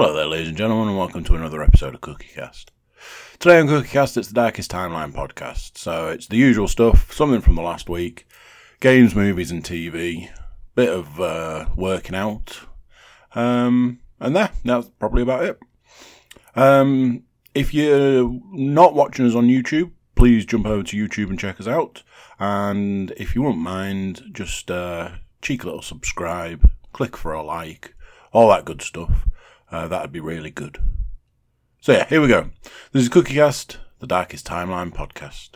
Hello there, ladies and gentlemen, and welcome to another episode of CookieCast. Today on CookieCast, it's the Darkest Timeline podcast. So it's the usual stuff, something from the last week, games, movies, and TV, bit of uh, working out, um, and there, that's probably about it. Um, if you're not watching us on YouTube, please jump over to YouTube and check us out. And if you wouldn't mind, just uh, cheeky little subscribe, click for a like, all that good stuff. Uh, that'd be really good. So yeah, here we go. This is CookieCast, the Darkest Timeline podcast.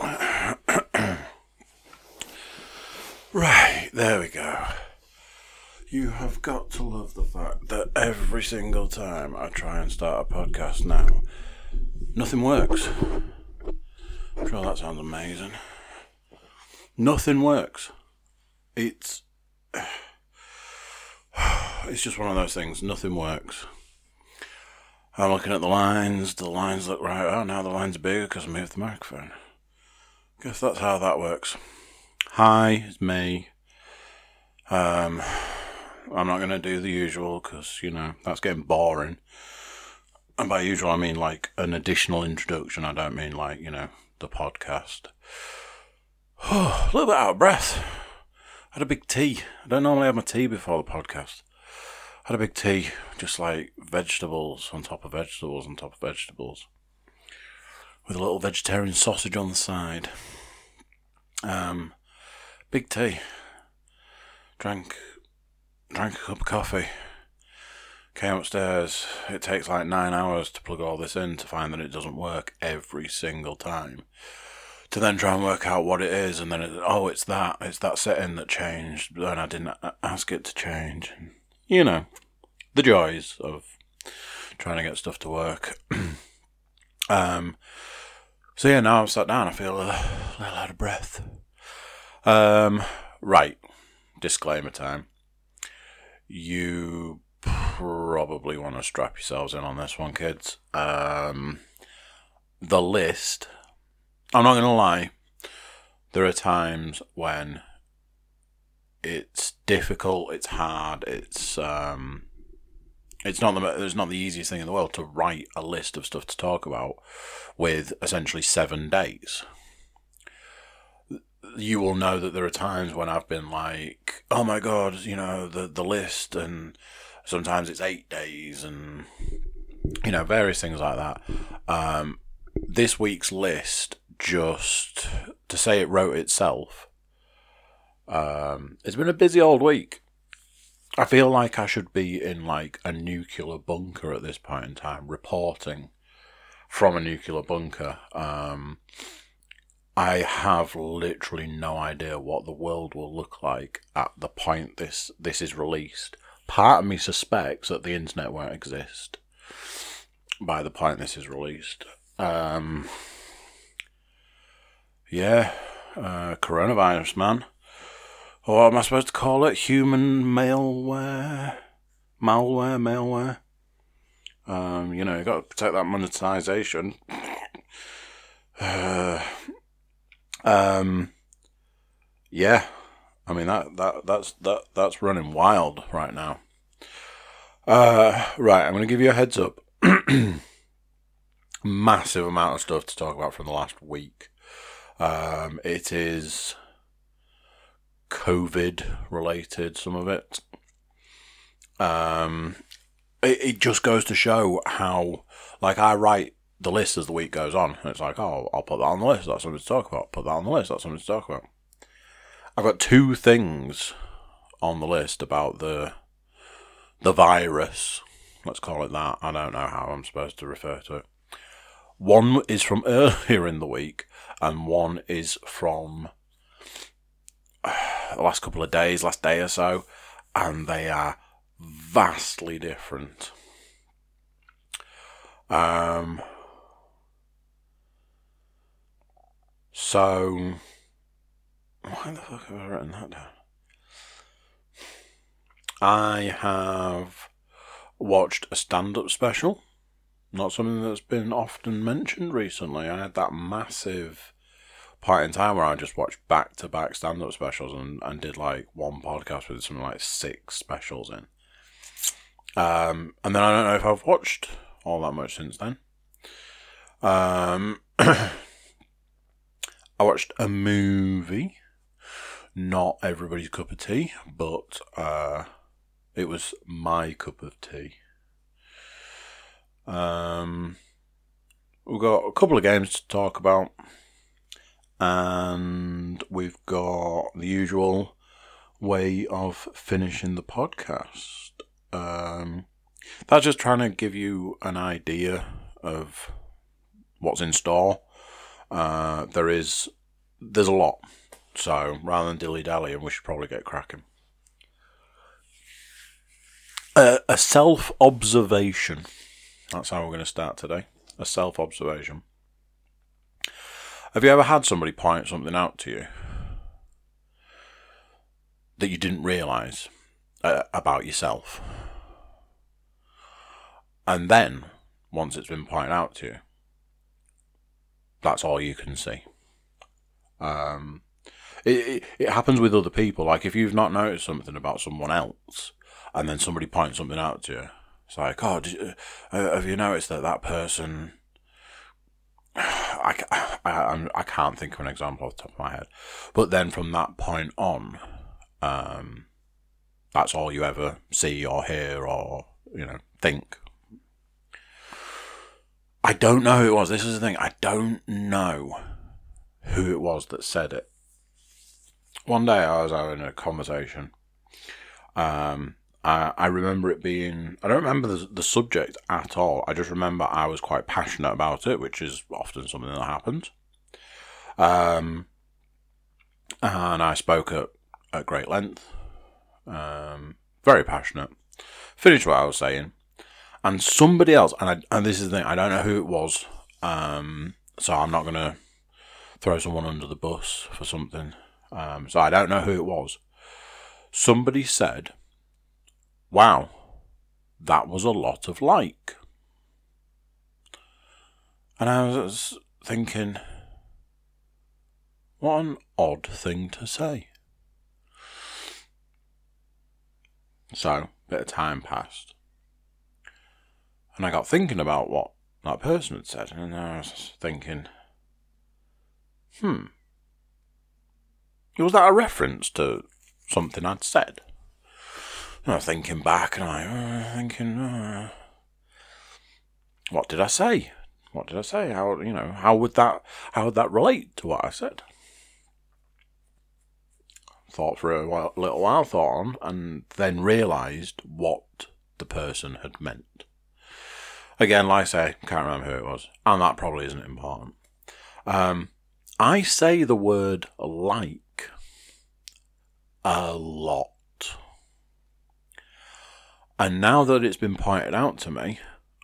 Right, there we go. You have got to love the fact that every single time I try and start a podcast now, nothing works. I'm sure that sounds amazing. Nothing works. It's. It's just one of those things. Nothing works. I'm looking at the lines. The lines look right. Oh, now the lines are bigger because I moved the microphone. Guess that's how that works. Hi, it's me. Um, I'm not going to do the usual because, you know, that's getting boring. And by usual, I mean like an additional introduction. I don't mean like, you know, the podcast. a little bit out of breath. I had a big tea. I don't normally have my tea before the podcast. I had a big tea, just like vegetables on top of vegetables on top of vegetables. With a little vegetarian sausage on the side. Um, big tea. Drank drank a cup of coffee, came upstairs. It takes like nine hours to plug all this in to find that it doesn't work every single time. To then try and work out what it is, and then it, oh, it's that, it's that setting that changed, then I didn't ask it to change. You know, the joys of trying to get stuff to work. um, so yeah, now I've sat down, I feel a little out of breath. Um, right, disclaimer time you probably want to strap yourselves in on this one, kids. Um, the list, I'm not going to lie, there are times when it's difficult, it's hard, it's um, it's not the it's not the easiest thing in the world to write a list of stuff to talk about with essentially seven days you will know that there are times when I've been like, oh my god, you know, the the list, and sometimes it's eight days, and you know, various things like that. Um, this week's list, just to say it wrote itself, um, it's been a busy old week. I feel like I should be in like a nuclear bunker at this point in time, reporting from a nuclear bunker. Um, I have literally no idea what the world will look like at the point this this is released. Part of me suspects that the internet won't exist by the point this is released. Um, yeah, uh, coronavirus, man. Or am I supposed to call it? Human malware, malware, malware. Um, you know, you got to protect that monetization. Uh, um, yeah, I mean that that that's that that's running wild right now. Uh, right, I'm going to give you a heads up. Massive amount of stuff to talk about from the last week. Um, it is COVID related, some of it. Um, it, it just goes to show how, like, I write the list as the week goes on. And it's like, oh, I'll put that on the list. That's something to talk about. Put that on the list. That's something to talk about. I've got two things on the list about the the virus. Let's call it that. I don't know how I'm supposed to refer to it. One is from earlier in the week, and one is from the last couple of days, last day or so, and they are vastly different. Um, So, why the fuck have I written that down? I have watched a stand up special. Not something that's been often mentioned recently. I had that massive point in time where I just watched back to back stand up specials and, and did like one podcast with something like six specials in. Um, and then I don't know if I've watched all that much since then. Um, I watched a movie, not everybody's cup of tea, but uh, it was my cup of tea. Um, we've got a couple of games to talk about, and we've got the usual way of finishing the podcast. Um, that's just trying to give you an idea of what's in store. Uh, there is there's a lot, so rather than dilly dally, we should probably get cracking. Uh, a self observation. That's how we're going to start today. A self observation. Have you ever had somebody point something out to you that you didn't realise uh, about yourself? And then, once it's been pointed out to you, that's all you can see. Um, it, it, it happens with other people. Like if you've not noticed something about someone else, and then somebody points something out to you, it's like, oh, you, uh, have you noticed that that person? I, I, I can't think of an example off the top of my head, but then from that point on, um, that's all you ever see or hear or you know think I don't know who it was. This is the thing. I don't know who it was that said it. One day I was having a conversation. Um, I, I remember it being. I don't remember the, the subject at all. I just remember I was quite passionate about it, which is often something that happens. Um, and I spoke at, at great length. Um, very passionate. Finished what I was saying and somebody else, and I, and this is the thing, I don't know who it was, um, so I'm not gonna throw someone under the bus for something. Um, so I don't know who it was. Somebody said, "Wow, that was a lot of like," and I was thinking, what an odd thing to say. So, a bit of time passed. And I got thinking about what that person had said, and I was thinking, hmm, was that a reference to something I'd said? And I was thinking back, and I uh, thinking, uh, what did I say? What did I say? How you know? How would that? How would that relate to what I said? Thought for a while, little while, thought on, and then realised what the person had meant. Again, like I say, can't remember who it was, and that probably isn't important. Um, I say the word like a lot. And now that it's been pointed out to me,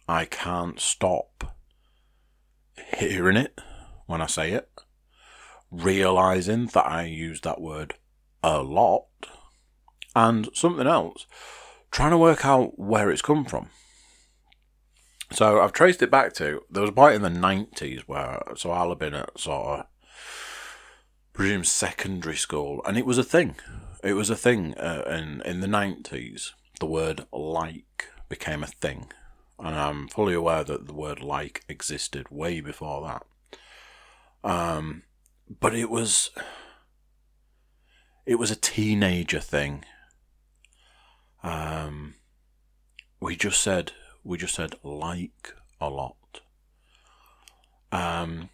I can't stop hearing it when I say it, realizing that I use that word a lot, and something else, trying to work out where it's come from. So I've traced it back to there was a point in the nineties where so I'll have been at sort of presume secondary school, and it was a thing. It was a thing uh, in in the nineties. The word like became a thing, and I'm fully aware that the word like existed way before that. Um, but it was it was a teenager thing. Um, we just said we just said like a lot. Um,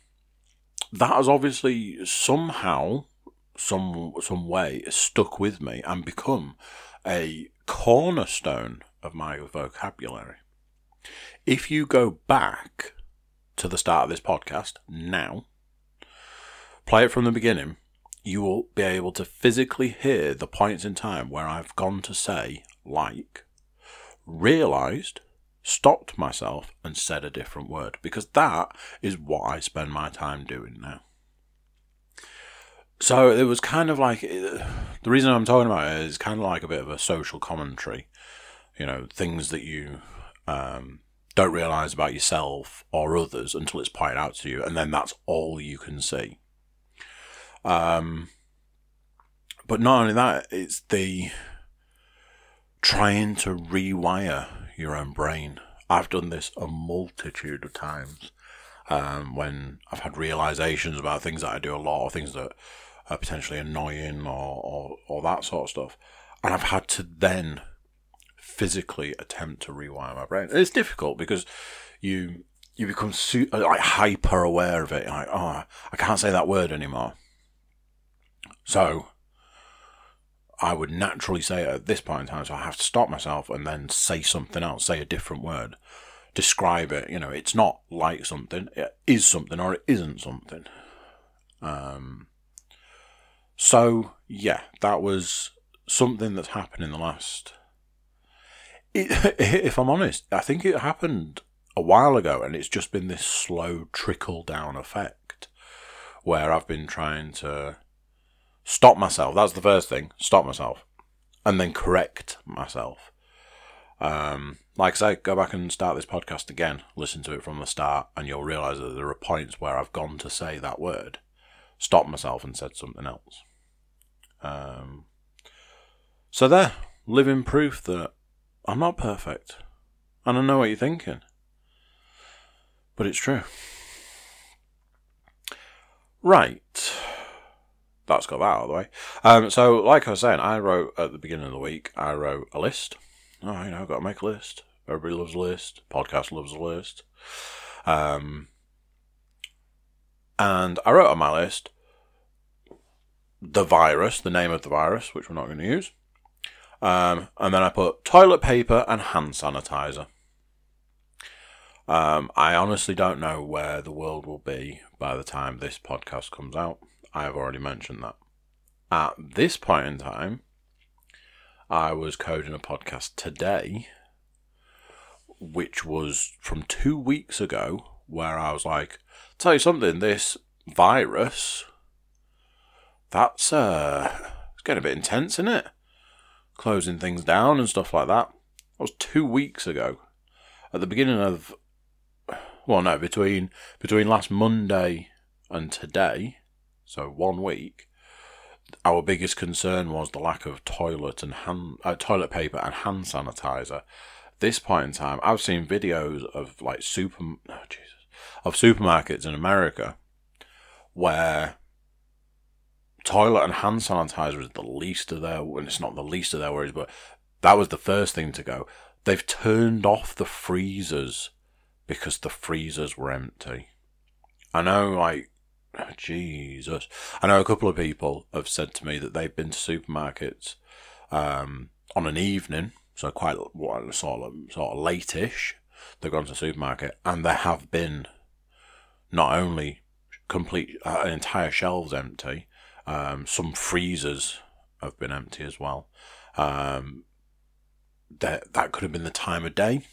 that has obviously somehow, some some way, stuck with me and become a cornerstone of my vocabulary. If you go back to the start of this podcast now, play it from the beginning, you will be able to physically hear the points in time where I've gone to say like, realised stopped myself and said a different word because that is what I spend my time doing now. so it was kind of like the reason I'm talking about it is kind of like a bit of a social commentary. You know, things that you um, don't realize about yourself or others until it's pointed out to you, and then that's all you can see. Um, but not only that, it's the trying to rewire your own brain. I've done this a multitude of times um, when I've had realizations about things that I do a lot, or things that are potentially annoying, or, or, or that sort of stuff. And I've had to then physically attempt to rewire my brain. It's difficult because you you become su- like hyper aware of it. Like, oh, I can't say that word anymore. So I would naturally say it at this point in time. So I have to stop myself and then say something else, say a different word, describe it. You know, it's not like something, it is something or it isn't something. Um, so yeah, that was something that's happened in the last it, if I'm honest, I think it happened a while ago, and it's just been this slow trickle down effect where I've been trying to stop myself. That's the first thing, stop myself, and then correct myself. Um, like I say, go back and start this podcast again, listen to it from the start, and you'll realise that there are points where I've gone to say that word, stopped myself, and said something else. Um, so there, living proof that I'm not perfect. And I know what you're thinking. But it's true. Right. That's got that out of the way. Um, so, like I was saying, I wrote at the beginning of the week, I wrote a list. Oh, you know, I've got to make a list. Everybody loves a list. Podcast loves a list. Um, and I wrote on my list the virus, the name of the virus, which we're not going to use. Um, and then I put toilet paper and hand sanitizer. Um, I honestly don't know where the world will be by the time this podcast comes out. I have already mentioned that. At this point in time, I was coding a podcast today, which was from two weeks ago, where I was like, tell you something, this virus, that's, uh, it's getting a bit intense, isn't it? closing things down and stuff like that. That was two weeks ago. At the beginning of, well, no, between between last Monday and today, so one week, our biggest concern was the lack of toilet and hand uh, toilet paper and hand sanitizer. This point in time, I've seen videos of like super oh, Jesus, of supermarkets in America where toilet and hand sanitizer is the least of their, and it's not the least of their worries, but that was the first thing to go. They've turned off the freezers because the freezers were empty. I know, like, Jesus. I know a couple of people have said to me that they've been to supermarkets um, on an evening, so quite what, sort of sort of late-ish. They've gone to the supermarket and there have been not only complete uh, entire shelves empty, um, some freezers have been empty as well. Um, that that could have been the time of day,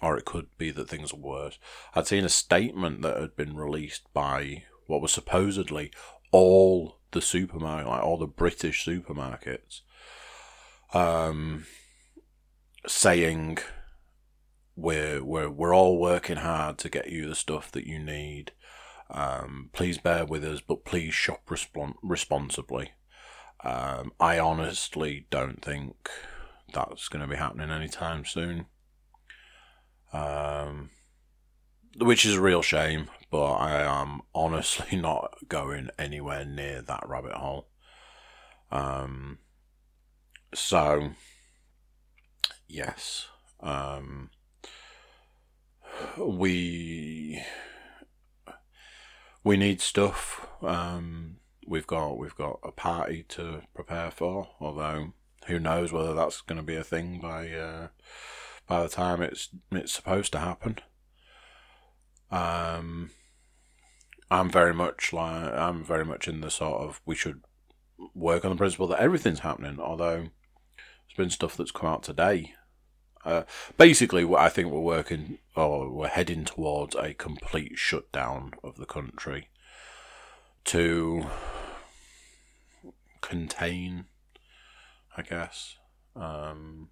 or it could be that things are worse. I'd seen a statement that had been released by what was supposedly all the supermarket, like all the British supermarkets, um, saying we're we're we're all working hard to get you the stuff that you need. Um, please bear with us, but please shop respon- responsibly. Um, I honestly don't think that's going to be happening anytime soon. Um, which is a real shame, but I am honestly not going anywhere near that rabbit hole. Um, so, yes, um, we we need stuff. Um, we've got we've got a party to prepare for. Although who knows whether that's going to be a thing by uh, by the time it's it's supposed to happen. Um, I'm very much like I'm very much in the sort of we should work on the principle that everything's happening. Although there's been stuff that's come out today uh, basically, I think we're working or we're heading towards a complete shutdown of the country to contain, I guess. Um,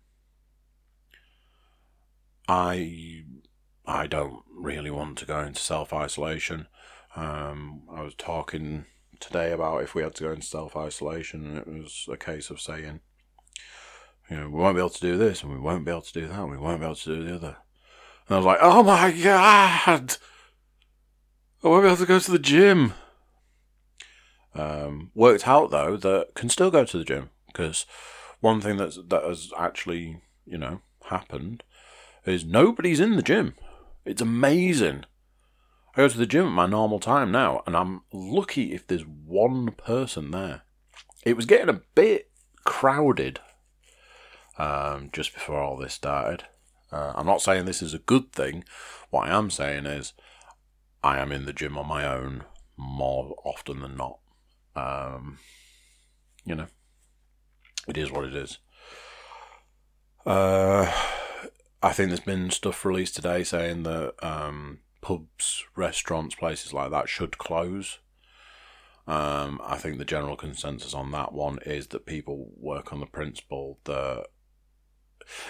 I I don't really want to go into self isolation. Um, I was talking today about if we had to go into self isolation, and it was a case of saying, you know, we won't be able to do this, and we won't be able to do that, and we won't be able to do the other. And I was like, oh my god, I won't be able to go to the gym. Um, worked out though that can still go to the gym because one thing that's that has actually you know happened is nobody's in the gym. It's amazing. I go to the gym at my normal time now, and I'm lucky if there's one person there. It was getting a bit crowded um, just before all this started. Uh, I'm not saying this is a good thing. What I am saying is, I am in the gym on my own more often than not. Um, you know, it is what it is. Uh, I think there's been stuff released today saying that um, pubs, restaurants, places like that should close. Um, I think the general consensus on that one is that people work on the principle that,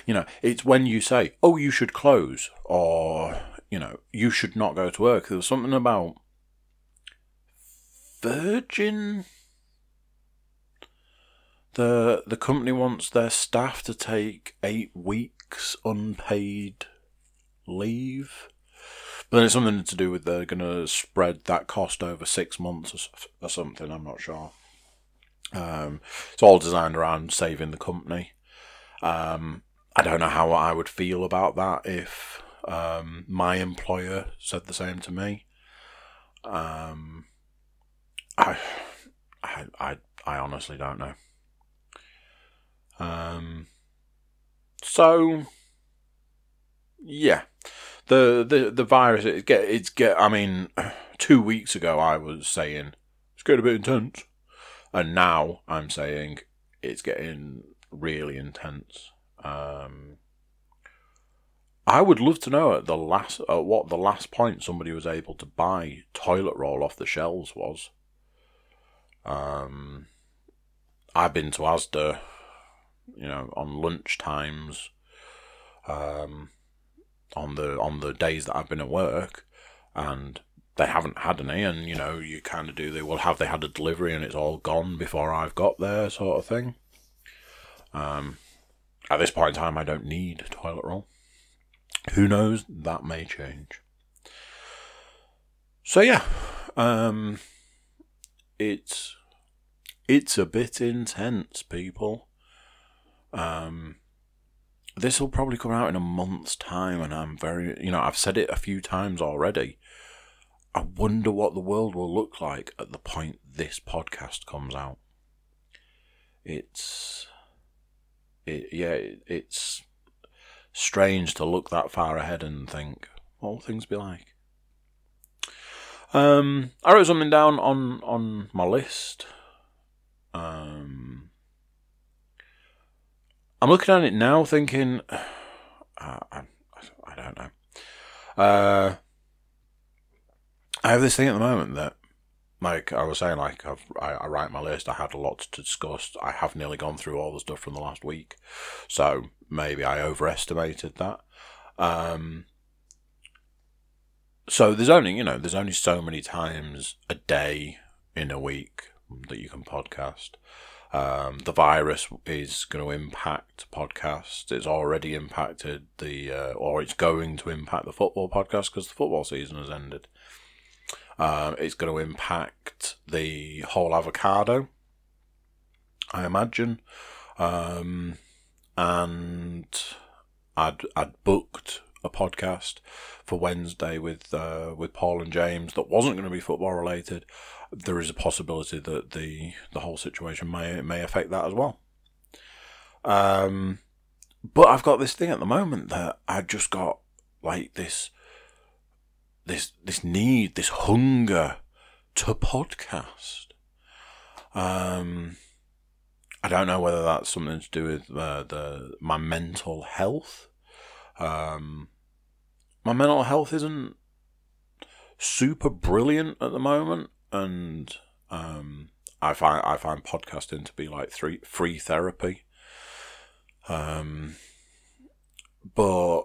you know, it's when you say, oh, you should close, or, you know, you should not go to work. There was something about Virgin. The, the company wants their staff to take eight weeks unpaid leave but it's something to do with they're going to spread that cost over six months or, something. I'm not sure. Um, it's all designed around saving the company. Um, I don't know how I would feel about that if um, my employer said the same to me. Um, I, I, I, I honestly don't know. Um, so, yeah, the the the virus it's get it's get. I mean, two weeks ago I was saying it's getting a bit intense, and now I'm saying it's getting really intense. Um, I would love to know at the last at what the last point somebody was able to buy toilet roll off the shelves was. Um, I've been to Asda, you know, on lunch times. Um, on the on the days that I've been at work, and they haven't had any, and you know you kind of do. They will have they had a delivery and it's all gone before I've got there, sort of thing. Um, at this point in time, I don't need toilet roll. Who knows? That may change. So yeah, um, it's it's a bit intense, people. Um, this will probably come out in a month's time, and I'm very, you know, I've said it a few times already. I wonder what the world will look like at the point this podcast comes out. It's, it, yeah, it's strange to look that far ahead and think, what will things be like? Um, I wrote something down on on my list. Um, I'm looking at it now, thinking, uh, I, I, don't know. Uh, I have this thing at the moment that, like I was saying, like I've, I, I write my list. I had a lot to discuss. I have nearly gone through all the stuff from the last week, so maybe I overestimated that. Um, so there's only you know there's only so many times a day in a week that you can podcast. Um, the virus is going to impact podcasts. It's already impacted the, uh, or it's going to impact the football podcast because the football season has ended. Um, it's going to impact the whole avocado, I imagine. Um, and I'd I'd booked a podcast for Wednesday with uh, with Paul and James that wasn't going to be football related there is a possibility that the the whole situation may may affect that as well. Um, but I've got this thing at the moment that I just got like this this this need, this hunger to podcast. Um, I don't know whether that's something to do with uh, the my mental health. Um, my mental health isn't super brilliant at the moment and um, I find I find podcasting to be like three, free therapy. Um, but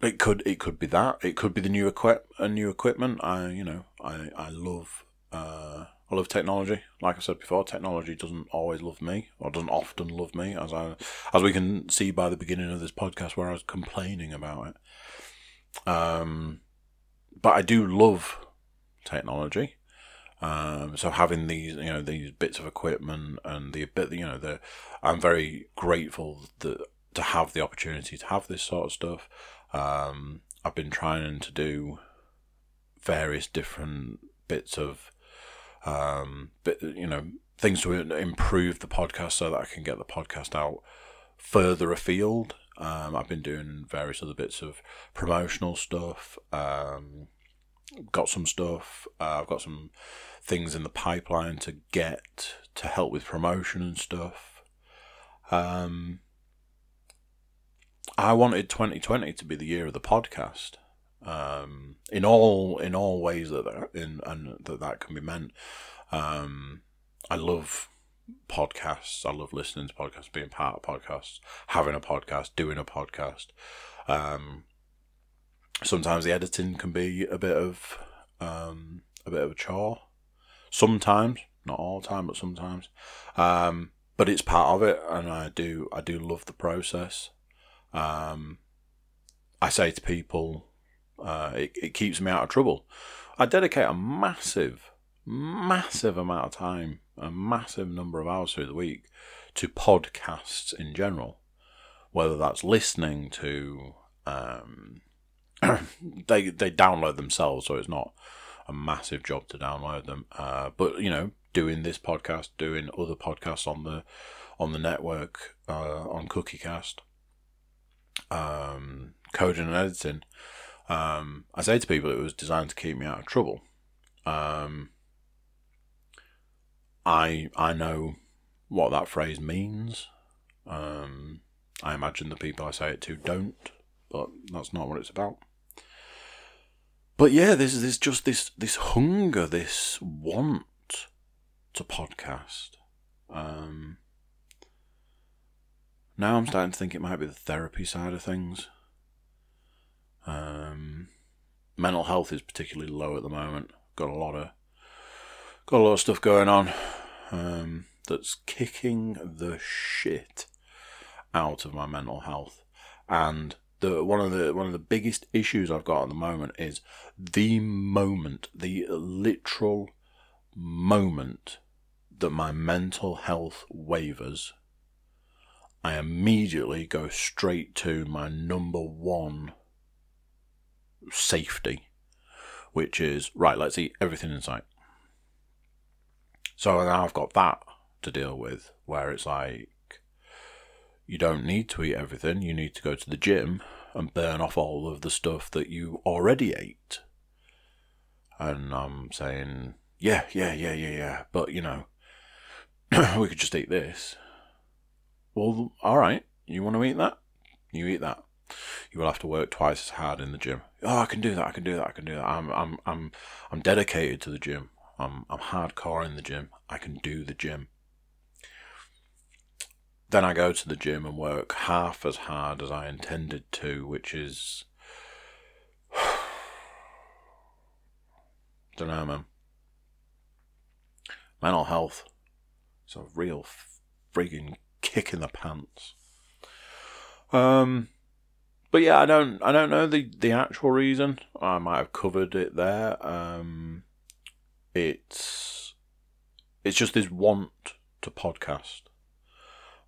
it could it could be that it could be the new equip a new equipment. I you know I I love uh, I love technology. Like I said before, technology doesn't always love me, or doesn't often love me, as I, as we can see by the beginning of this podcast, where I was complaining about it. Um, but I do love technology. Um, so having these, you know, these bits of equipment and the bit, you know, the, I'm very grateful that to have the opportunity to have this sort of stuff. Um, I've been trying to do various different bits of um, but you know things to improve the podcast so that I can get the podcast out further afield. Um, I've been doing various other bits of promotional stuff. Um, got some stuff. Uh, I've got some things in the pipeline to get to help with promotion and stuff. Um, I wanted 2020 to be the year of the podcast um, in all in all ways that, that in and that that can be meant. Um, I love podcasts. I love listening to podcasts, being part of podcasts, having a podcast, doing a podcast. Um, sometimes the editing can be a bit of um, a bit of a chore. Sometimes, not all the time, but sometimes. Um, but it's part of it, and I do I do love the process. Um, I say to people uh, it, it keeps me out of trouble. I dedicate a massive, massive amount of time, a massive number of hours through the week to podcasts in general, whether that's listening to. Um, they they download themselves, so it's not a massive job to download them. Uh, but you know, doing this podcast, doing other podcasts on the on the network uh, on CookieCast, um, coding and editing. Um, I say to people it was designed to keep me out of trouble. Um, I I know what that phrase means. Um, I imagine the people I say it to don't, but that's not what it's about. But yeah, there's there's just this this hunger, this want to podcast. Um, now I'm starting to think it might be the therapy side of things. Um, mental health is particularly low at the moment. Got a lot of got a lot of stuff going on um, that's kicking the shit out of my mental health. And the one of the one of the biggest issues I've got at the moment is the moment, the literal moment that my mental health wavers. I immediately go straight to my number one safety, which is right, let's eat everything in sight. So now I've got that to deal with, where it's like you don't need to eat everything, you need to go to the gym and burn off all of the stuff that you already ate. And I'm saying, yeah, yeah, yeah, yeah, yeah, but you know, we could just eat this. Well, alright, you want to eat that? You eat that you will have to work twice as hard in the gym. Oh, I can do that. I can do that. I can do that. I'm I'm I'm I'm dedicated to the gym. I'm I'm hardcore in the gym. I can do the gym. Then I go to the gym and work half as hard as I intended to, which is don't know, man. Mental health. It's a real frigging kick in the pants. Um, but yeah, I don't I don't know the the actual reason. I might have covered it there. Um, it's it's just this want to podcast,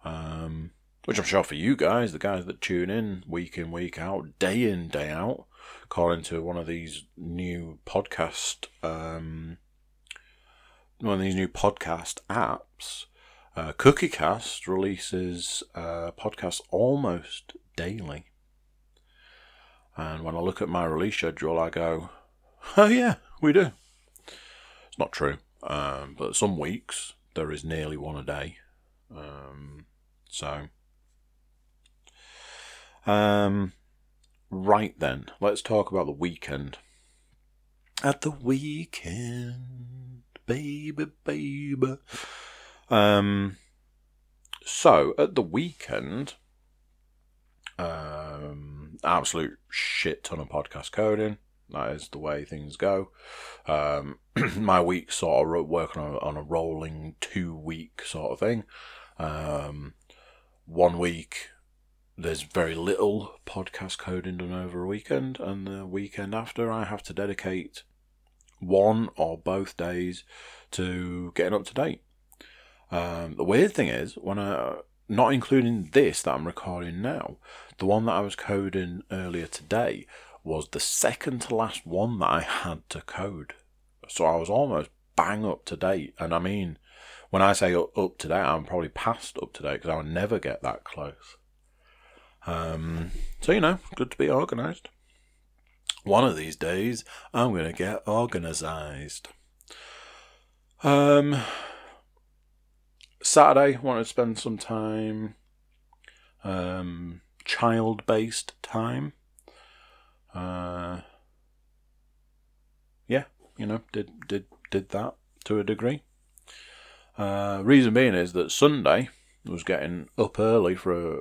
um, which I'm sure for you guys, the guys that tune in week in week out, day in day out, calling to one of these new podcast um, one of these new podcast apps. Uh, CookieCast releases uh, podcasts almost daily. And when I look at my release schedule, I go, oh, yeah, we do. It's not true. Um, but some weeks, there is nearly one a day. Um, so, um, right then, let's talk about the weekend. At the weekend. baby, baby. Um, so at the weekend, um, absolute shit ton of podcast coding. That is the way things go. Um, my week sort of working on, on a rolling two week sort of thing. Um, one week there's very little podcast coding done over a weekend, and the weekend after I have to dedicate one or both days to getting up to date. Um, the weird thing is, when I, not including this that I'm recording now, the one that I was coding earlier today was the second to last one that I had to code. So I was almost bang up to date. And I mean, when I say up, to date, I'm probably past up to date because I'll never get that close. Um, so, you know, good to be organised. One of these days, I'm going to get organised. Um, Saturday, wanted to spend some time, um, child based time. Uh, yeah, you know, did did did that to a degree. Uh, reason being is that Sunday was getting up early for a.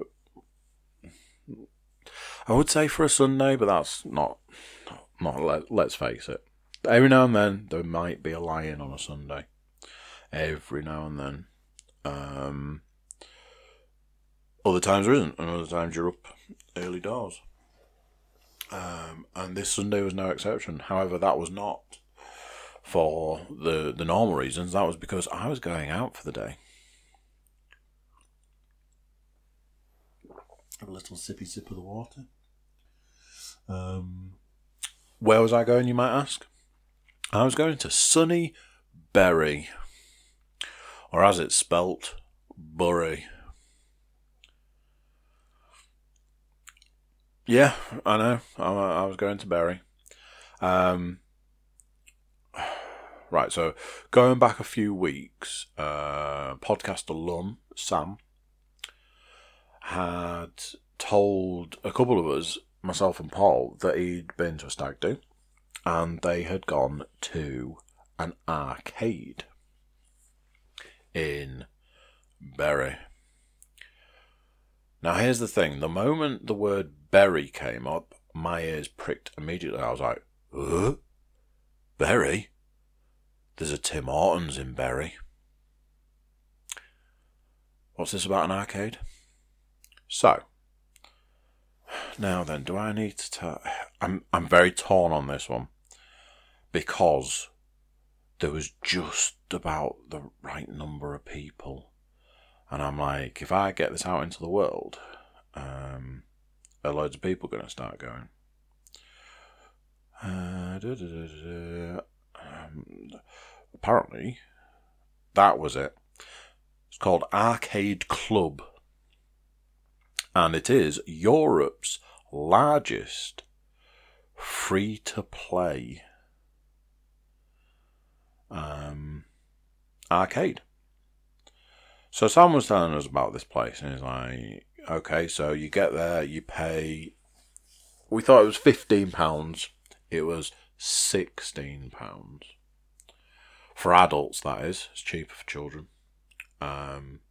I would say for a Sunday, but that's not not. Let, let's face it. Every now and then there might be a lion on a Sunday. Every now and then. Um, other times there isn't, and other times you're up early doors. Um, and this Sunday was no exception. However, that was not for the the normal reasons. That was because I was going out for the day. Have a little sippy sip of the water. Um, where was I going, you might ask? I was going to sunny Bury, or as it's spelt, Bury. Yeah, I know. I, I was going to Bury. Um, right, so going back a few weeks, uh, podcast alum Sam had told a couple of us, myself and Paul, that he'd been to a stag do, and they had gone to an arcade in Bury. Now, here's the thing the moment the word berry came up, my ears pricked immediately. I was like? Bury? There's a Tim Hortons in Bury. What's this about an arcade? So, now then, do I need to tell? I'm I'm very torn on this one because there was just about the right number of people, and I'm like, if I get this out into the world, um, are loads of people going to start going? Uh, apparently, that was it. It's called Arcade Club, and it is Europe's largest free to play um, arcade. So someone was telling us about this place, and he's like, okay, so you get there, you pay. We thought it was fifteen pounds. It was sixteen pounds for adults. That is, it's cheaper for children. Um,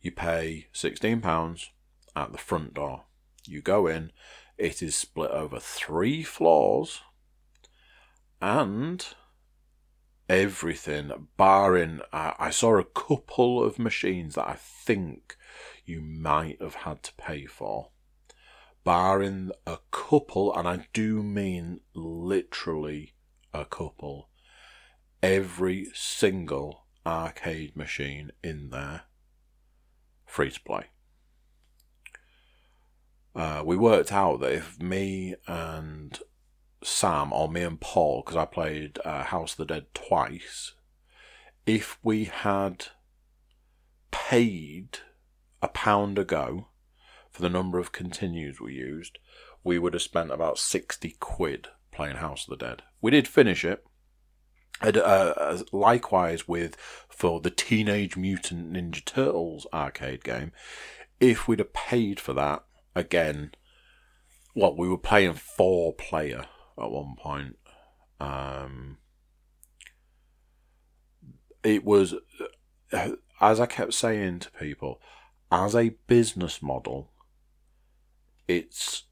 you pay sixteen pounds at the front door. You go in. It is split over three floors, and everything, barring I, I saw a couple of machines that I think you might have had to pay for. Barring a couple, and I do mean literally a couple, every single arcade machine in there free to play. Uh, we worked out that if me and Sam or me and Paul, because I played uh, House of the Dead twice, if we had paid a pound a go for the number of continues we used, we would have spent about 60 quid playing House of the Dead. We did finish it. And, uh, likewise with for the Teenage Mutant Ninja Turtles arcade game, if we'd have paid for that again, well, we were playing four player at one point. Um, it was, as I kept saying to people, as a business model, it's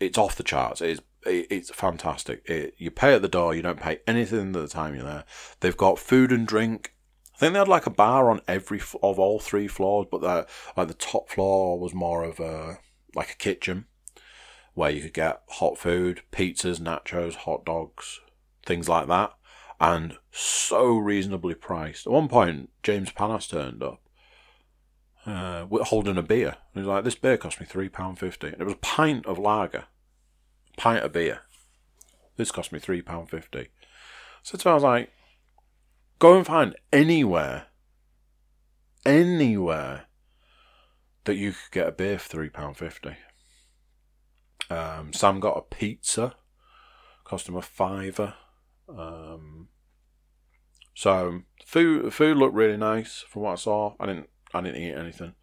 it's off the charts. It's it's fantastic. It, you pay at the door. You don't pay anything at the time you're there. They've got food and drink. I think they had like a bar on every of all three floors, but the like the top floor was more of a like a kitchen where you could get hot food, pizzas, nachos, hot dogs, things like that, and so reasonably priced. At one point, James Panas turned up uh, holding a beer. He was like, "This beer cost me three pound fifty. It was a pint of lager, a pint of beer. This cost me three pound fifty. So I was like, "Go and find anywhere, anywhere that you could get a beer for three pound fifty. Um, Sam got a pizza, cost him a fiver. Um, so food food looked really nice from what I saw. I didn't I didn't eat anything.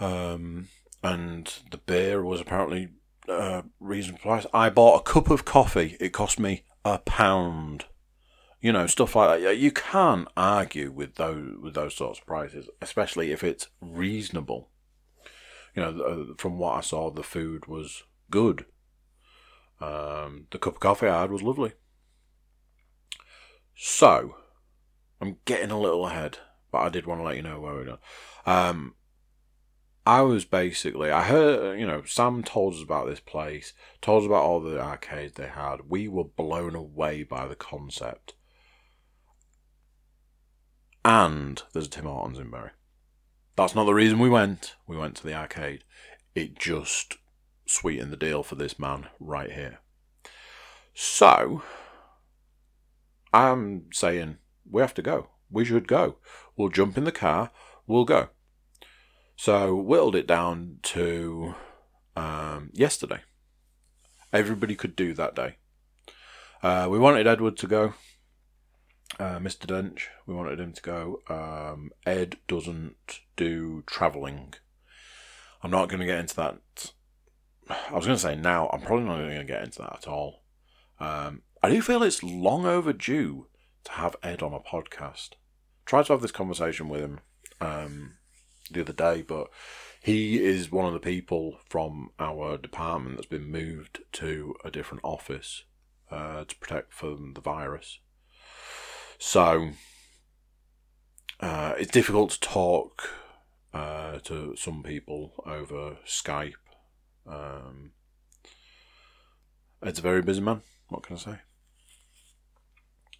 Um, and the beer was apparently uh, reasonable price. I bought a cup of coffee. It cost me a pound. You know, stuff like that. You can't argue with those with those sorts of prices, especially if it's reasonable. You know, from what I saw, the food was good. Um, the cup of coffee I had was lovely. So, I'm getting a little ahead but I did want to let you know where we're done. Um, I was basically, I heard, you know, Sam told us about this place, told us about all the arcades they had. We were blown away by the concept. And there's a Tim Hortons in Bury. That's not the reason we went. We went to the arcade. It just sweetened the deal for this man right here. So, I'm saying we have to go. We should go. We'll jump in the car, we'll go. So whittled it down to um, yesterday. Everybody could do that day. Uh, we wanted Edward to go, uh, Mr. Dench. We wanted him to go. Um, Ed doesn't do travelling. I'm not going to get into that. I was going to say now. I'm probably not going to get into that at all. Um, I do feel it's long overdue to have Ed on a podcast tried to have this conversation with him um, the other day, but he is one of the people from our department that's been moved to a different office uh, to protect from the virus. So uh, it's difficult to talk uh, to some people over Skype. Um, it's a very busy man. What can I say?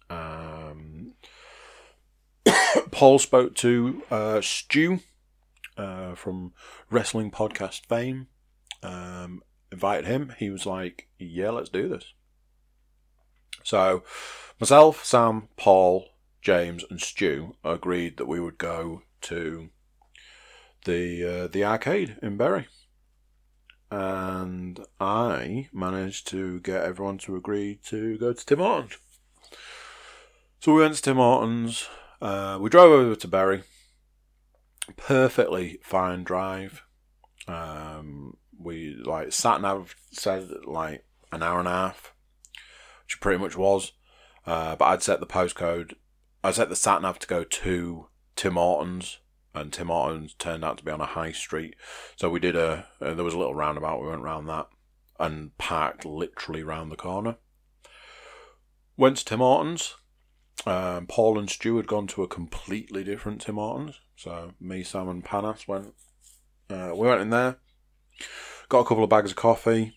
Um, Paul spoke to uh, Stu uh, from Wrestling Podcast fame. Um, invited him. He was like, "Yeah, let's do this." So, myself, Sam, Paul, James, and Stu agreed that we would go to the uh, the arcade in Bury, and I managed to get everyone to agree to go to Tim Hortons. So we went to Tim Hortons. Uh, we drove over to Bury. Perfectly fine drive. Um, we like sat nav said like an hour and a half, which pretty much was. Uh, but I'd set the postcode. I set the sat nav to go to Tim Hortons, and Tim Hortons turned out to be on a high street. So we did a. Uh, there was a little roundabout. We went round that and parked literally round the corner. Went to Tim Hortons. Um, Paul and Stu had gone to a completely different Tim Hortons. So me, Sam, and Panas went. Uh, we went in there, got a couple of bags of coffee,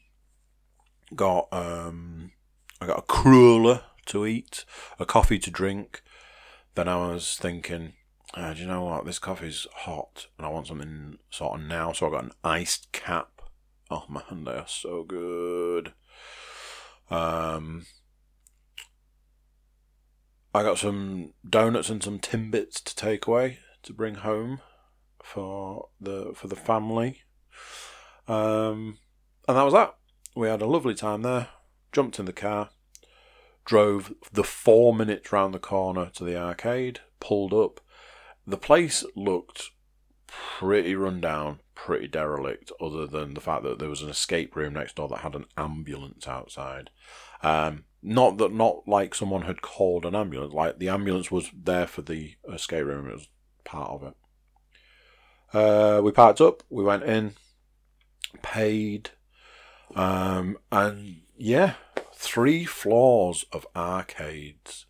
got um, I got a cruller to eat, a coffee to drink. Then I was thinking, uh, do you know what? This coffee's hot, and I want something sort of now. So I got an iced cap. Oh man, they are so good. Um, I got some donuts and some timbits to take away to bring home for the for the family. Um, and that was that. We had a lovely time there. Jumped in the car, drove the four minutes round the corner to the arcade, pulled up. The place looked pretty run down, pretty derelict, other than the fact that there was an escape room next door that had an ambulance outside. Um, not that, not like someone had called an ambulance. Like the ambulance was there for the escape room. It was part of it. Uh, we parked up. We went in, paid, um, and yeah, three floors of arcades.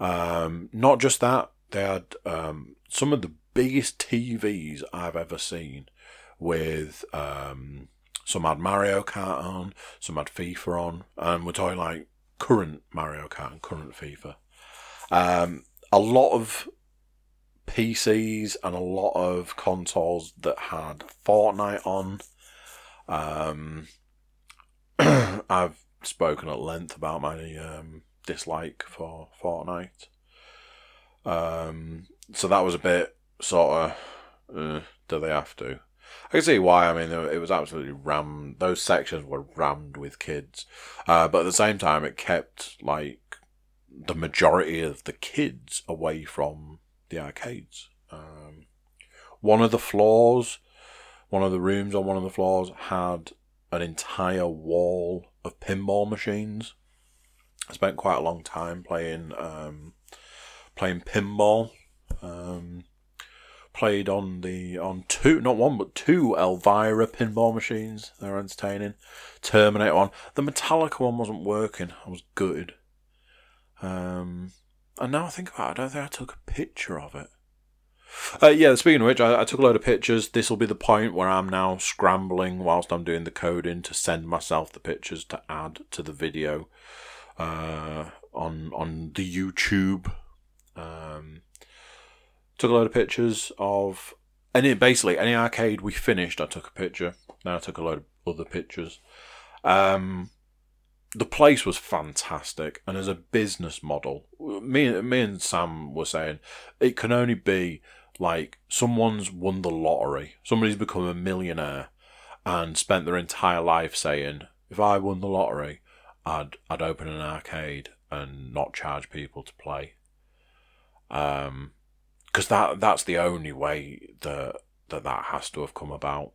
Um, not just that, they had um, some of the biggest TVs I've ever seen. With um, some had Mario Kart on, some had FIFA on, and we're talking like current Mario Kart and current FIFA. Um, a lot of PCs and a lot of consoles that had Fortnite on. Um, I've spoken at length about my um, dislike for Fortnite. Um, so that was a bit sort of, uh, do they have to? I can see why. I mean, it was absolutely rammed. Those sections were rammed with kids, uh, but at the same time, it kept like the majority of the kids away from the arcades. Um, one of the floors, one of the rooms on one of the floors had an entire wall of pinball machines. I spent quite a long time playing um, playing pinball. Um, played on the on two, not one but two Elvira pinball machines. They're entertaining. Terminator one. The Metallica one wasn't working. I was gutted. Um, and now I think about it, I don't think I took a picture of it. Uh, yeah, speaking of which, I, I, took a load of pictures. This will be the point where I'm now scrambling whilst I'm doing the coding to send myself the pictures to add to the video uh, on on the YouTube. Um, took a load of pictures of any basically any arcade we finished. I took a picture. Then I took a load of other pictures. Um, the place was fantastic, and as a business model, me me and Sam were saying it can only be like someone's won the lottery, somebody's become a millionaire, and spent their entire life saying, "If I won the lottery, I'd I'd open an arcade and not charge people to play." Um, because that that's the only way that that that has to have come about.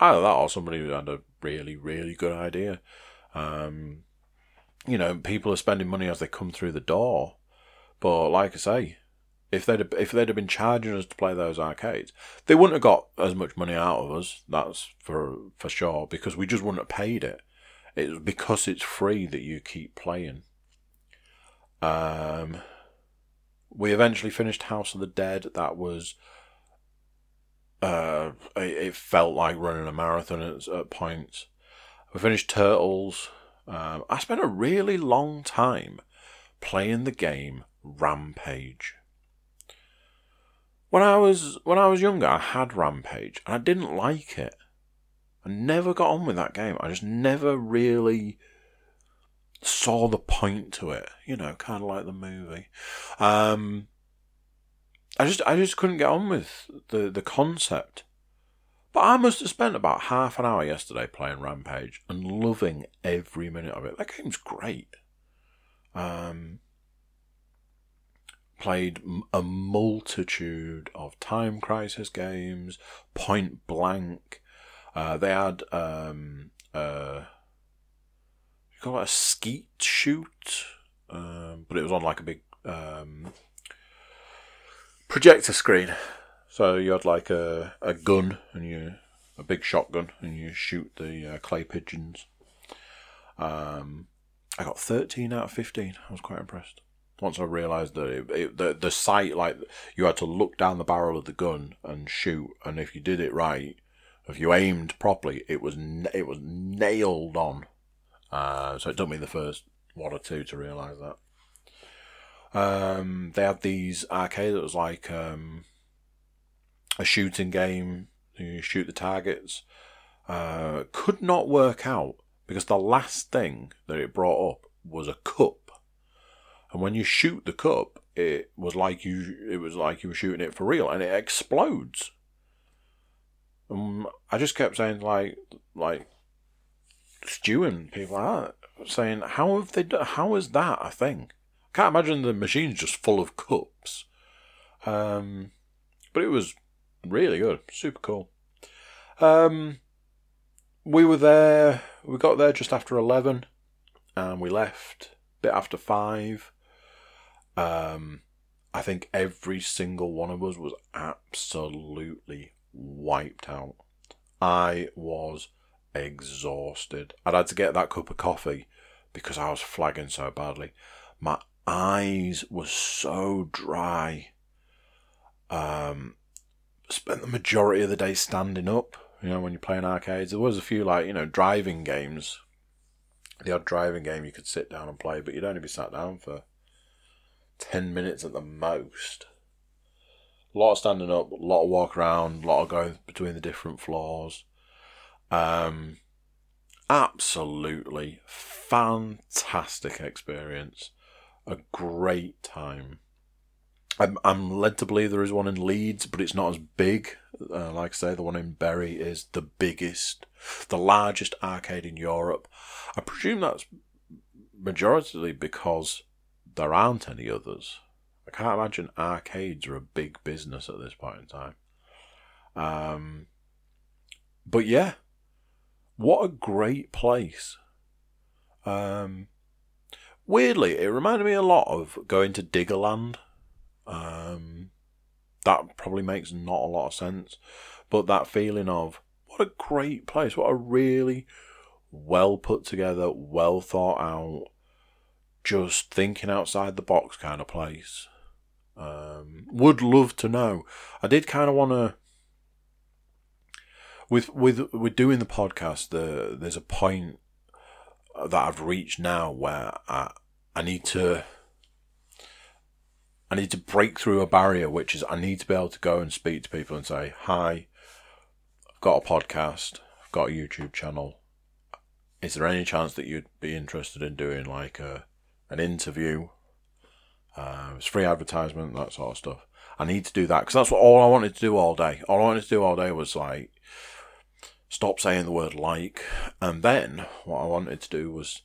Either that or somebody who had a really really good idea um, you know, people are spending money as they come through the door. But like I say, if they'd have, if they'd have been charging us to play those arcades, they wouldn't have got as much money out of us. That's for for sure because we just wouldn't have paid it. It's because it's free that you keep playing. Um, we eventually finished House of the Dead. That was. Uh, it, felt like running a marathon at, at points. We finished Turtles. Um, I spent a really long time playing the game Rampage. When I was when I was younger, I had Rampage and I didn't like it. I never got on with that game. I just never really saw the point to it. You know, kind of like the movie. Um, I just I just couldn't get on with the the concept. But I must have spent about half an hour yesterday playing Rampage and loving every minute of it. That game's great. Um, played a multitude of Time Crisis games, Point Blank. Uh, they had um, uh, call it a skeet shoot, um, but it was on like a big um, projector screen. So you had like a, a gun and you a big shotgun and you shoot the uh, clay pigeons. Um, I got thirteen out of fifteen. I was quite impressed. Once I realised that it, it, the the sight, like you had to look down the barrel of the gun and shoot, and if you did it right, if you aimed properly, it was it was nailed on. Uh, so it took me the first one or two to realise that. Um, they had these arcade that was like um, a shooting game. You shoot the targets. Uh, could not work out because the last thing that it brought up was a cup, and when you shoot the cup, it was like you it was like you were shooting it for real, and it explodes. Um, I just kept saying like like stewing people out, saying how have they done, how is that a thing? I can't imagine the machine's just full of cups. Um, but it was really good, super cool. Um, we were there. We got there just after eleven, and we left a bit after five. Um, I think every single one of us was absolutely wiped out. I was exhausted. I'd had to get that cup of coffee because I was flagging so badly. My eyes were so dry. Um, spent the majority of the day standing up. You know, when you're playing arcades, there was a few like you know driving games. The odd driving game you could sit down and play, but you'd only be sat down for ten minutes at the most. A lot of standing up, a lot of walk around, a lot of going between the different floors. Um, absolutely fantastic experience. A great time. I'm, I'm led to believe there is one in Leeds, but it's not as big. Uh, like I say, the one in Bury is the biggest, the largest arcade in Europe. I presume that's majority because there aren't any others. I can't imagine arcades are a big business at this point in time. Um, but yeah, what a great place. Um, weirdly, it reminded me a lot of going to Diggerland. Um, that probably makes not a lot of sense, but that feeling of what a great place, what a really well put together, well thought out, just thinking outside the box kind of place. Um, would love to know. I did kind of want to with with with doing the podcast, the there's a point that I've reached now where I I need to I need to break through a barrier, which is I need to be able to go and speak to people and say, "Hi, I've got a podcast, I've got a YouTube channel. Is there any chance that you'd be interested in doing like a an interview? Uh, it's free advertisement, that sort of stuff. I need to do that because that's what all I wanted to do all day. All I wanted to do all day was like stop saying the word like, and then what I wanted to do was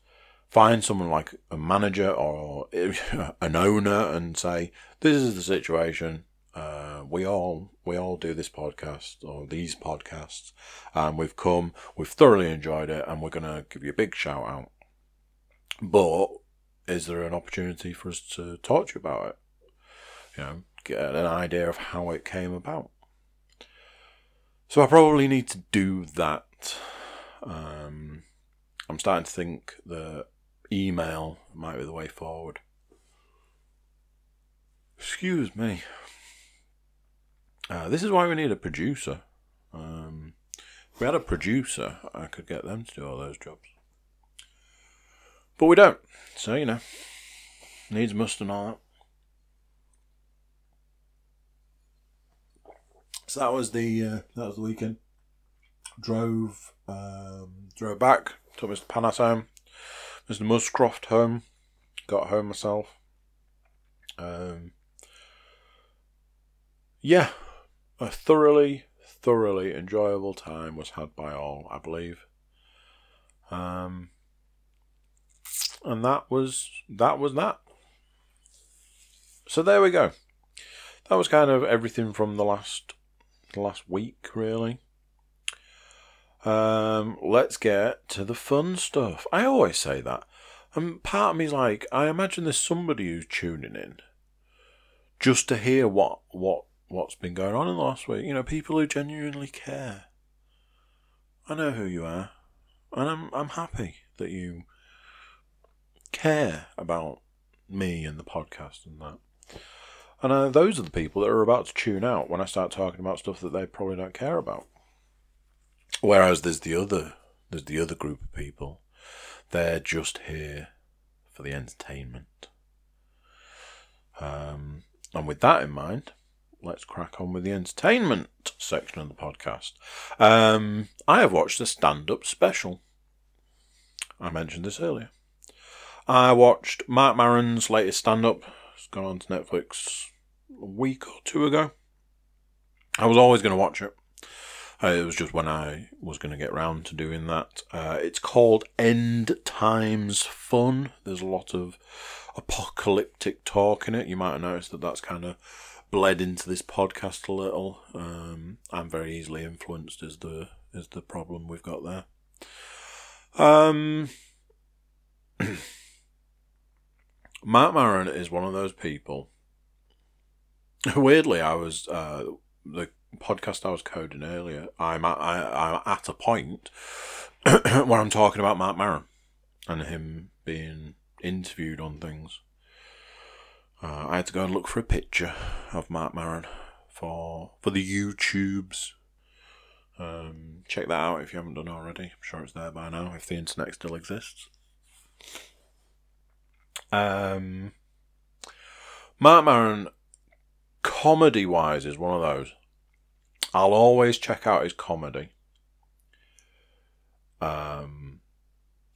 find someone like a manager or an owner and say, "This is the situation. Uh, we all we all do this podcast or these podcasts, and we've come, we've thoroughly enjoyed it, and we're gonna give you a big shout out. But is there an opportunity for us to talk to you about it? You know, get an idea of how it came about." So I probably need to do that. Um, I'm starting to think that email might be the way forward. Excuse me. Uh, this is why we need a producer. Um, if we had a producer, I could get them to do all those jobs. But we don't. So, you know, needs must and all that. So that was the uh, that was the weekend. Drove um, drove back. Took Mr. Panas home. Mr. Muscroft home. Got home myself. Um, yeah, a thoroughly thoroughly enjoyable time was had by all, I believe. Um, and that was that was that. So there we go. That was kind of everything from the last last week, really. Um, let's get to the fun stuff. I always say that. And part of me's like, I imagine there's somebody who's tuning in just to hear what what what's been going on in the last week. You know, people who genuinely care. I know who you are, and I'm I'm happy that you care about me and the podcast and that. And uh, those are the people that are about to tune out when I start talking about stuff that they probably don't care about. Whereas there's the other, there's the other group of people. They're just here for the entertainment. Um, and with that in mind, let's crack on with the entertainment section of the podcast. Um, I have watched a stand-up special. I mentioned this earlier. I watched Marc Maron's latest stand-up. It's gone on to Netflix a week or two ago. I was always going to watch it. Uh, it was just when I was going to get round to doing that. Uh, it's called End Times Fun. There's a lot of apocalyptic talk in it. You might have noticed that that's kind of bled into this podcast a little. Um, I'm very easily influenced, as the is the problem we've got there. Um, Marc Maron is one of those people. Weirdly, I was uh, the podcast I was coding earlier. I'm at, I, I'm at a point where I'm talking about Marc Maron and him being interviewed on things. Uh, I had to go and look for a picture of Marc Maron for for the YouTubes. Um, check that out if you haven't done already. I'm sure it's there by now if the internet still exists. Um, Marc Maron, comedy wise, is one of those. I'll always check out his comedy. Um,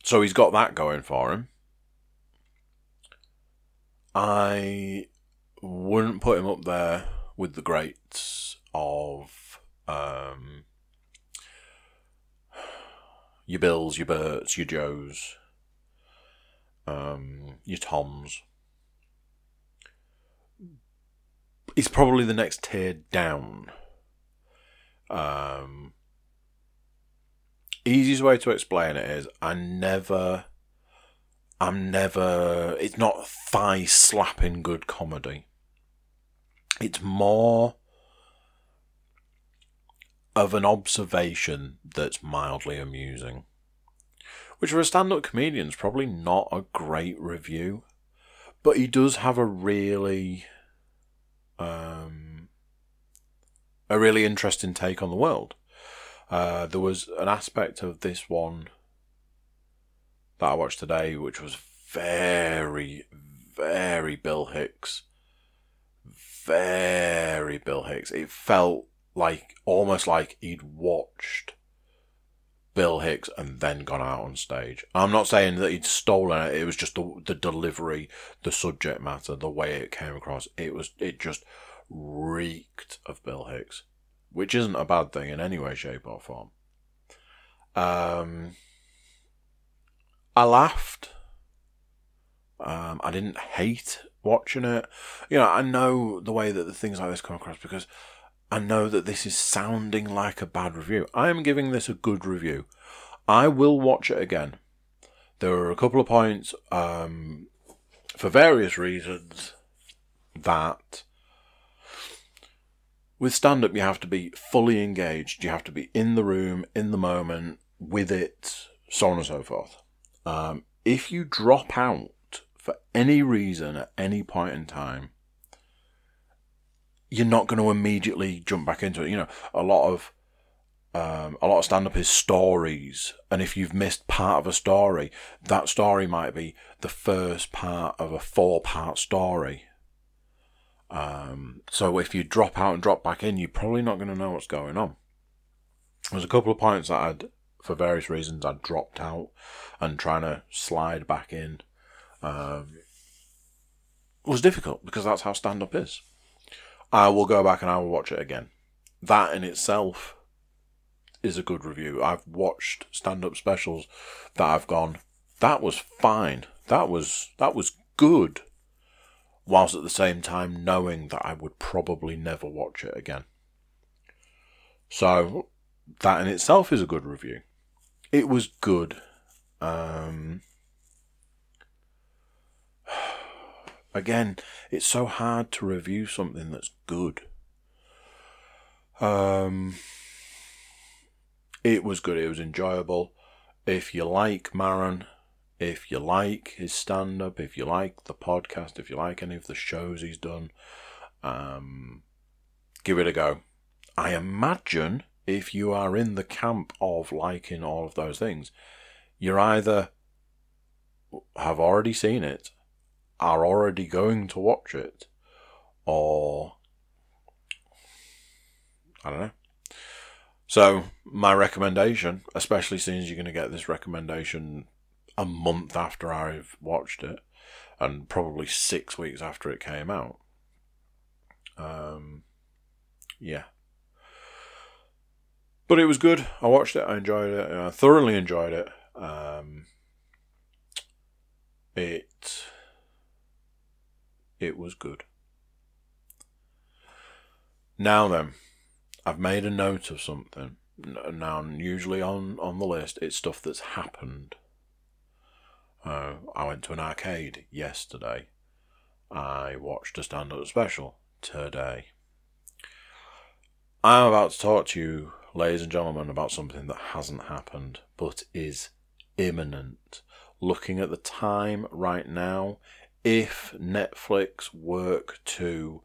so he's got that going for him. I wouldn't put him up there with the greats of um, your Bills, your Berts, your Joes, um, your Toms. He's probably the next tier down. Um, easiest way to explain it is I never, I'm never, it's not thigh slapping good comedy. It's more of an observation that's mildly amusing. Which for a stand up comedian is probably not a great review. But he does have a really um, a really interesting take on the world. Uh, there was an aspect of this one that I watched today which was very, very Bill Hicks. Very Bill Hicks. It felt like almost like he'd watched Bill Hicks and then gone out on stage. I'm not saying that he'd stolen it. It was just the the delivery, the subject matter, the way it came across. It was it just reeked of Bill Hicks, which isn't a bad thing in any way, shape, or form. Um, I laughed. Um, I didn't hate watching it. You know, I know the way that the things like this come across because I know that this is sounding like a bad review. I am giving this a good review. I will watch it again. There are a couple of points, um, for various reasons, that with stand up you have to be fully engaged. You have to be in the room, in the moment, with it, so on and so forth. Um, if you drop out for any reason at any point in time, you're not going to immediately jump back into it. You know, a lot of um, a lot of stand up is stories, and if you've missed part of a story, that story might be the first part of a four part story. Um, so if you drop out and drop back in, you're probably not going to know what's going on. There's a couple of points that I'd, for various reasons, I dropped out and trying to slide back in um, was difficult because that's how stand up is. I will go back and I will watch it again. That in itself is a good review. I've watched stand up specials that I've gone, that was fine. That was that was good. Whilst at the same time knowing that I would probably never watch it again. So that in itself is a good review. It was good. Um, again, it's so hard to review something that's good. Um, it was good. It was enjoyable. If you like Maron, if you like his stand up, if you like the podcast, if you like any of the shows he's done, um, give it a go. I imagine if you are in the camp of liking all of those things, you're either have already seen it are already going to watch it, or I don't know. So my recommendation, especially since you're going to get this recommendation a month after I've watched it, and probably six weeks after it came out. Um, yeah. But it was good. I watched it. I enjoyed it. I thoroughly enjoyed it. Um, it it was good. Now then, I've made a note of something Now, usually on on the list, it's stuff that's happened. Uh, I went to an arcade yesterday. I watched a stand-up special today. I'm about to talk to you, ladies and gentlemen, about something that hasn't happened but is imminent. Looking at the time right now, if Netflix work to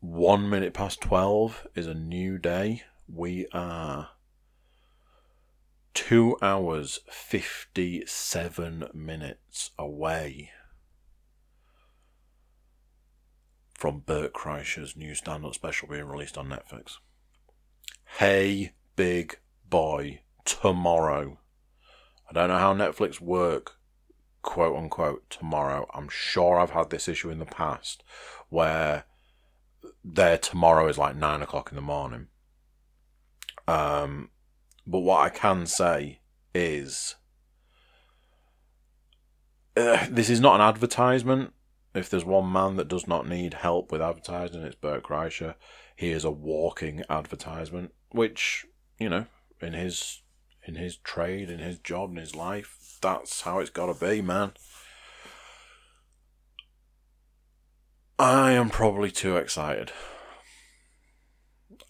one minute past 12 is a new day, we are two hours 57 minutes away from Bert Kreischer's new stand up special being released on Netflix. Hey, big boy, tomorrow. I don't know how Netflix work, quote unquote, tomorrow. I'm sure I've had this issue in the past where their tomorrow is like nine o'clock in the morning. Um, but what I can say is uh, this is not an advertisement. If there's one man that does not need help with advertising, it's Bert Kreischer. He is a walking advertisement, which you know, in his in his trade, in his job, in his life, that's how it's got to be, man. I am probably too excited.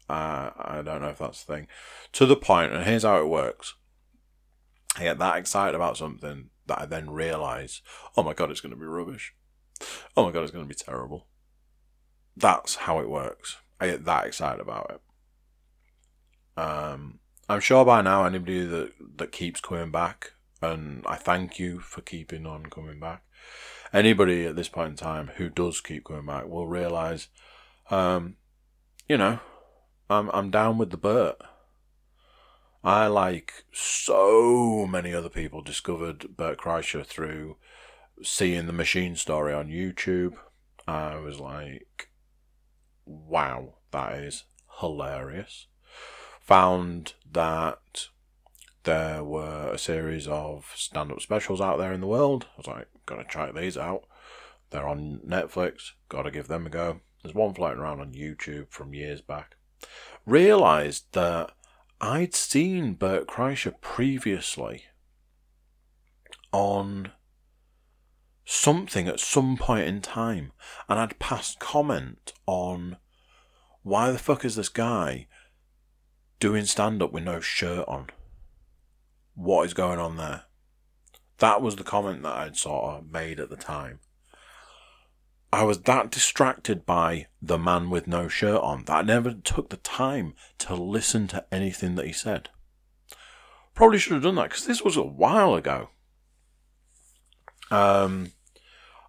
Uh, I don't know if that's the thing. To the point, and here's how it works. I get that excited about something that I then realise, oh my god, it's going to be rubbish. Oh my god, it's going to be terrible. That's how it works. I get that excited about it. Um, I'm sure by now anybody that that keeps coming back, and I thank you for keeping on coming back. Anybody at this point in time who does keep coming back will realise, um, you know, I'm I'm down with the Bert. I like so many other people discovered Bert Kreischer through seeing the machine story on YouTube. I was like, wow, that is hilarious. Found that there were a series of stand up specials out there in the world. I was like, gotta check these out. They're on Netflix, gotta give them a go. There's one floating around on YouTube from years back. Realised that I'd seen Bert Kreischer previously on something at some point in time, and I'd passed comment on why the fuck is this guy doing stand up with no shirt on? What is going on there? That was the comment that I'd sort of made at the time. I was that distracted by the man with no shirt on that I never took the time to listen to anything that he said. Probably should have done that because this was a while ago. Um,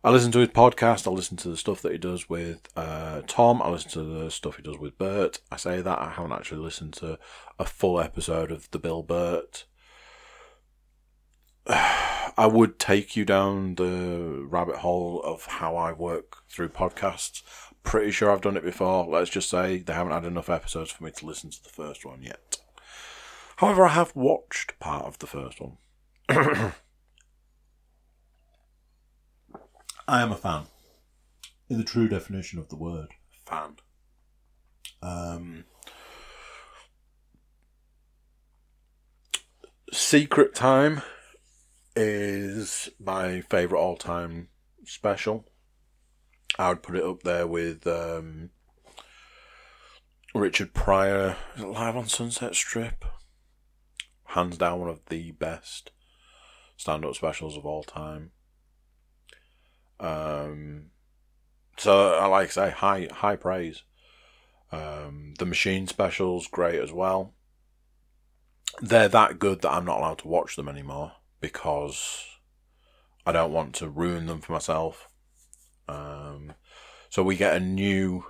I listen to his podcast. I listen to the stuff that he does with uh, Tom. I listen to the stuff he does with Bert. I say that I haven't actually listened to a full episode of the Bill Bert. I would take you down the rabbit hole of how I work through podcasts. Pretty sure I've done it before. Let's just say they haven't had enough episodes for me to listen to the first one yet. However, I have watched part of the first one. I am a fan. In the true definition of the word, fan. Um, Secret Time is my favourite all time special. I would put it up there with um, Richard Pryor live on Sunset Strip. Hands down, one of the best stand up specials of all time. Um, so I like to say high high praise. Um, the machine specials great as well. They're that good that I'm not allowed to watch them anymore because I don't want to ruin them for myself. Um, so we get a new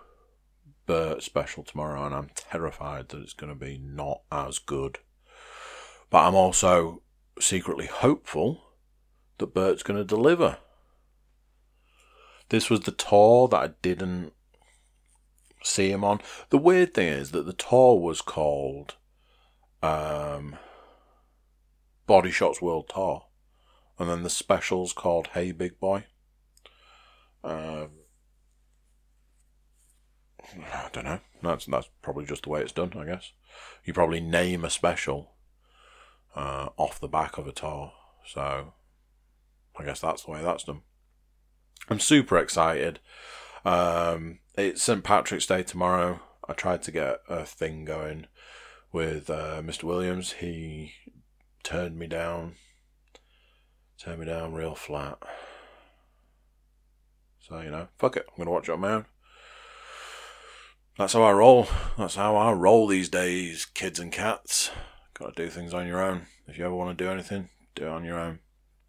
Bert special tomorrow, and I'm terrified that it's going to be not as good. But I'm also secretly hopeful that Bert's going to deliver. This was the tour that I didn't see him on. The weird thing is that the tour was called um, Body Shots World Tour, and then the specials called Hey Big Boy. Um, I don't know. That's that's probably just the way it's done, I guess. You probably name a special uh, off the back of a tour, so I guess that's the way that's done. I'm super excited. Um, it's St Patrick's Day tomorrow. I tried to get a thing going with uh, Mr. Williams. He turned me down. Turned me down real flat. So, you know, fuck it. I'm going to watch it on my own. That's how I roll. That's how I roll these days, kids and cats. Got to do things on your own. If you ever want to do anything, do it on your own.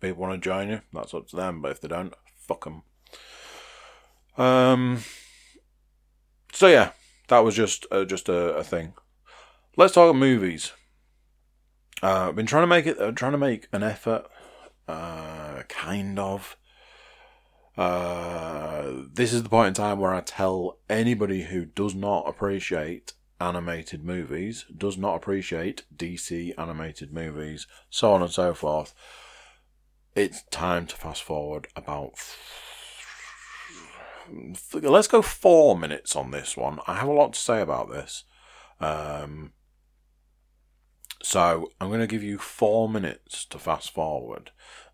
People want to join you, that's up to them. But if they don't, fuck them. Um. So yeah, that was just uh, just a, a thing. Let's talk movies. Uh, I've been trying to make it. Uh, trying to make an effort. Uh, kind of. Uh, this is the point in time where I tell anybody who does not appreciate animated movies, does not appreciate DC animated movies, so on and so forth. It's time to fast forward about. Let's go four minutes on this one. I have a lot to say about this. Um, so I'm going to give you four minutes to fast forward.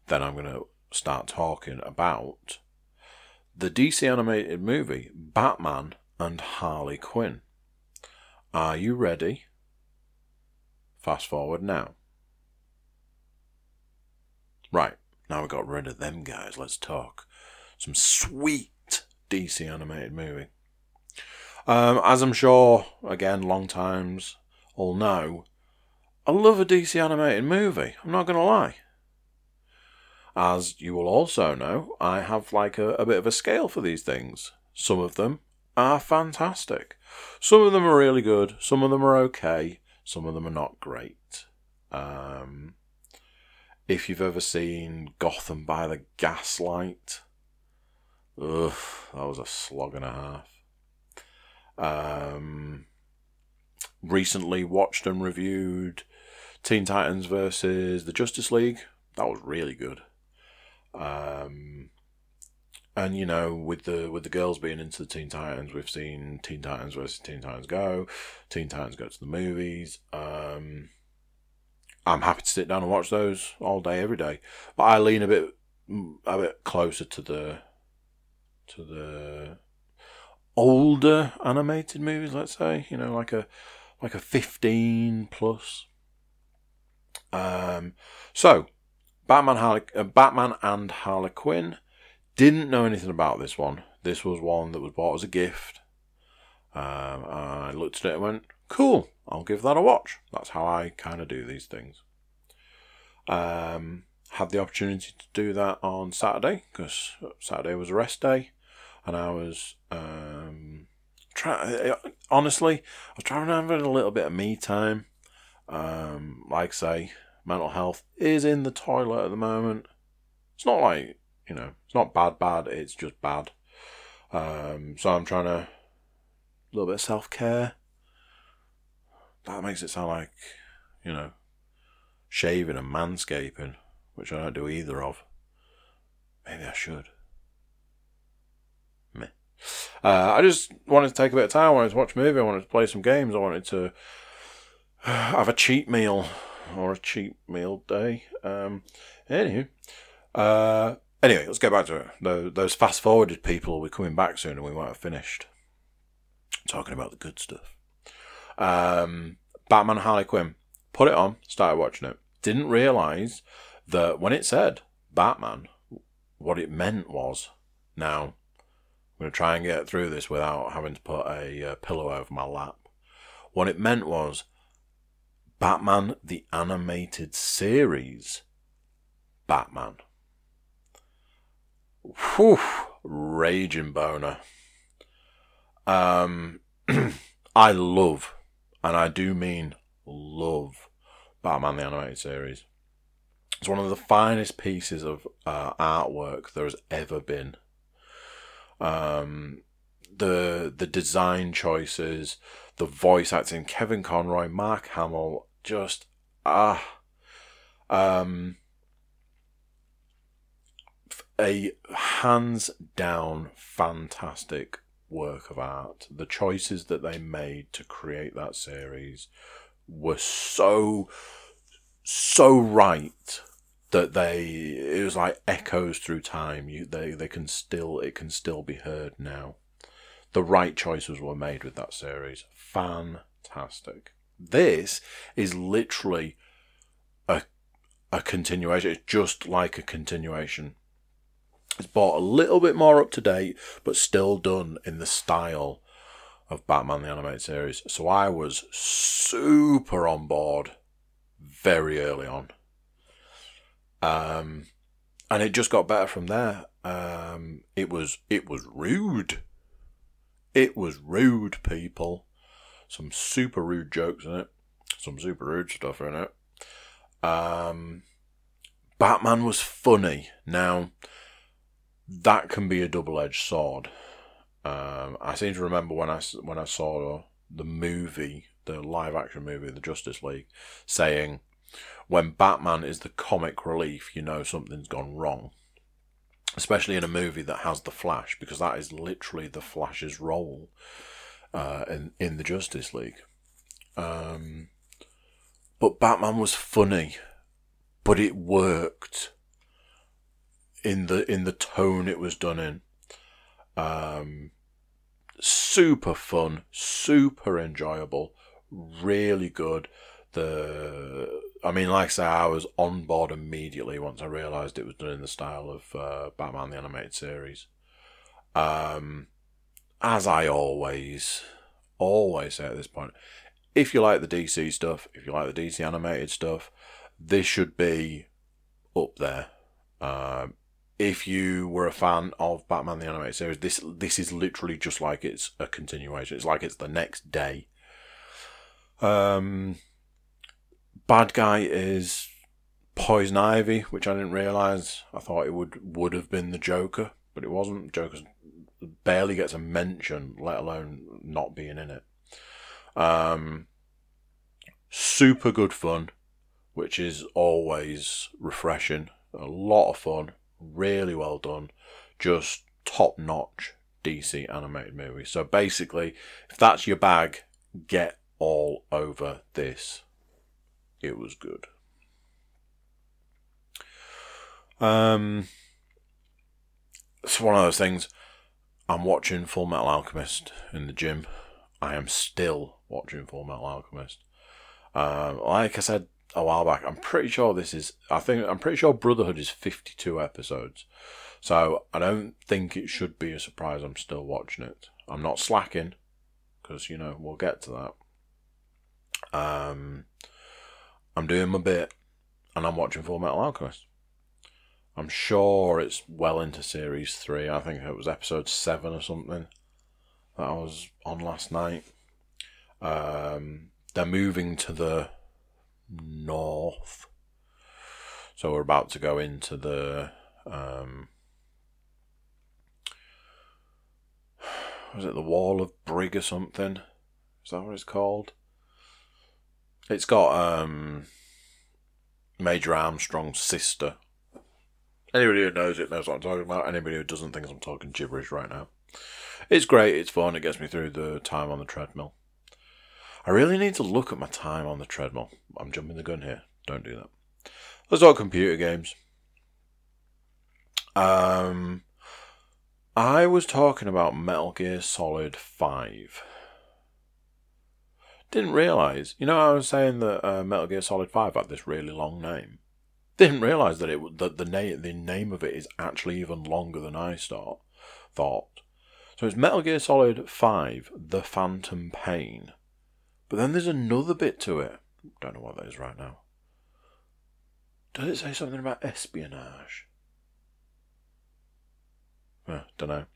Then I'm going to start talking about the DC animated movie Batman and Harley Quinn. Are you ready? Fast forward now. Right, now we've got rid of them guys. Let's talk some sweet DC animated movie. Um, as I'm sure, again, long times all know, I love a DC animated movie. I'm not going to lie. As you will also know, I have like a, a bit of a scale for these things. Some of them are fantastic. Some of them are really good. Some of them are okay. Some of them are not great. Um, if you've ever seen Gotham by the Gaslight, ugh, that was a slog and a half. Um, recently watched and reviewed Teen Titans versus the Justice League. That was really good. Um, and you know, with the with the girls being into the Teen Titans, we've seen Teen Titans versus Teen Titans Go, Teen Titans go to the movies. Um, I'm happy to sit down and watch those all day, every day. But I lean a bit a bit closer to the to the older animated movies, let's say. You know, like a like a fifteen plus. Um, so Batman, uh, Batman and Harley Quinn. Didn't know anything about this one. This was one that was bought as a gift. Um, I looked at it and went, cool, I'll give that a watch. That's how I kind of do these things. Um, had the opportunity to do that on Saturday because Saturday was a rest day, and I was um, trying. Honestly, I was trying to have a little bit of me time. Um, like say, mental health is in the toilet at the moment. It's not like, you know, it's not bad, bad, it's just bad. Um, so I'm trying to, a little bit of self care. That makes it sound like, you know, shaving and manscaping, which I don't do either of. Maybe I should. Meh. Uh, I just wanted to take a bit of time. I wanted to watch a movie. I wanted to play some games. I wanted to have a cheat meal or a cheap meal day. Um, anyway, uh, anyway, let's get back to it. those fast forwarded people will be coming back soon, and we won't have finished talking about the good stuff. Um, Batman Harley Quinn. Put it on, started watching it. Didn't realize that when it said Batman, what it meant was now I'm going to try and get through this without having to put a uh, pillow over my lap. What it meant was Batman the Animated Series Batman. Whew, raging boner. Um, I love, and I do mean love, Batman the Animated Series. It's one of the finest pieces of uh, artwork there has ever been. Um, the the design choices, the voice acting, Kevin Conroy, Mark Hamill, just ah um a hands down fantastic work of art. The choices that they made to create that series were so so right that they it was like echoes through time. You they they can still it can still be heard now. The right choices were made with that series. Fantastic. This is literally a a continuation. It's just like a continuation. It's brought a little bit more up to date, but still done in the style of Batman the Animated Series. So I was super on board very early on. Um, and it just got better from there. Um, it was it was rude. It was rude, people. Some super rude jokes in it. Some super rude stuff in it. Um, Batman was funny. Now, that can be a double-edged sword. Um, I seem to remember when I when I saw the movie, the live-action movie, the Justice League, saying when Batman is the comic relief, you know something's gone wrong. Especially in a movie that has the Flash, because that is literally the Flash's role uh, in in the Justice League. Um, but Batman was funny, but it worked in the in the tone it was done in. Um, super fun, super enjoyable, really good. The I mean, like I say, I was on board immediately once I realised it was done in the style of uh, Batman the Animated Series. Um, as I always, always say at this point, if you like the DC stuff, if you like the DC animated stuff, this should be up there. Uh, if you were a fan of Batman the Animated Series, this this is literally just like it's a continuation. It's like it's the next day. Um, bad guy is Poison Ivy, which I didn't realize. I thought it would would have been the Joker, but it wasn't. Joker barely gets a mention, let alone not being in it. Um, super good fun, which is always refreshing. A lot of fun really well done, just top notch DC animated movie. So basically, if that's your bag, get all over this. It was good. Um, it's one of those things. I'm watching Full Metal Alchemist in the gym. I am still watching Full Metal Alchemist. Um, like I said a while back. I'm pretty sure this is. I think I'm pretty sure Brotherhood is 52 episodes, so I don't think it should be a surprise. I'm still watching it. I'm not slacking because you know we'll get to that. Um, I'm doing my bit, and I'm watching Full Metal Alchemist. I'm sure it's well into series three. I think it was episode seven or something that I was on last night. Um, they're moving to the north. So we're about to go into the um, was it the Wall of Brig or something? Is that what it's called? It's got um, Major Armstrong's sister. Anybody who knows it knows what I'm talking about. Anybody who doesn't think I'm talking gibberish right now. It's great, it's fun, it gets me through the time on the treadmill. I really need to look at my time on the treadmill. I'm jumping the gun here. Don't do that. Let's talk computer games. Um, I was talking about Metal Gear Solid 5. Didn't realise, you know, I was saying that uh, Metal Gear Solid 5 had this really long name. Didn't realise that it that the name the name of it is actually even longer than I start, thought. So it's Metal Gear Solid 5: The Phantom Pain. But then there's another bit to it. Don't know what that is right now. Does it say something about espionage? Eh, don't know.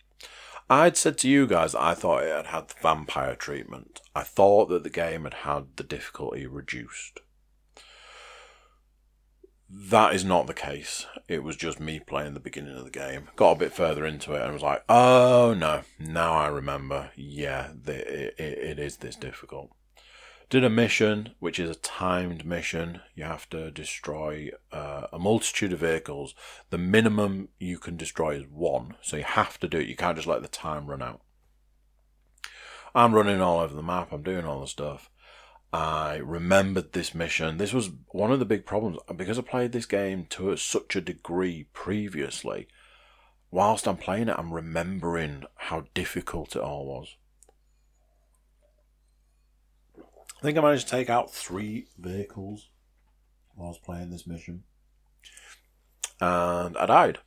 I'd said to you guys that I thought it had had the vampire treatment. I thought that the game had had the difficulty reduced. That is not the case. It was just me playing the beginning of the game. Got a bit further into it and was like, oh no, now I remember. Yeah, it, it, it is this difficult. Did a mission, which is a timed mission. You have to destroy uh, a multitude of vehicles. The minimum you can destroy is one, so you have to do it. You can't just let the time run out. I'm running all over the map. I'm doing all the stuff. I remembered this mission. This was one of the big problems because I played this game to such a degree previously. Whilst I'm playing it, I'm remembering how difficult it all was. I think I managed to take out three vehicles whilst playing this mission. And I died.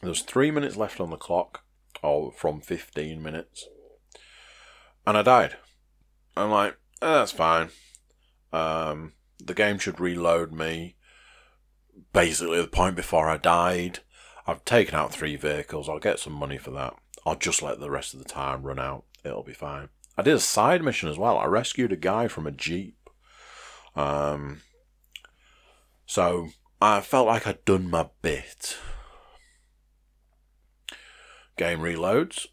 There was three minutes left on the clock, or from 15 minutes. And I died. I'm like, eh, that's fine. Um, the game should reload me basically the point before I died. I've taken out three vehicles. I'll get some money for that. I'll just let the rest of the time run out. It'll be fine. I did a side mission as well. I rescued a guy from a jeep. Um, so I felt like I'd done my bit. Game reloads,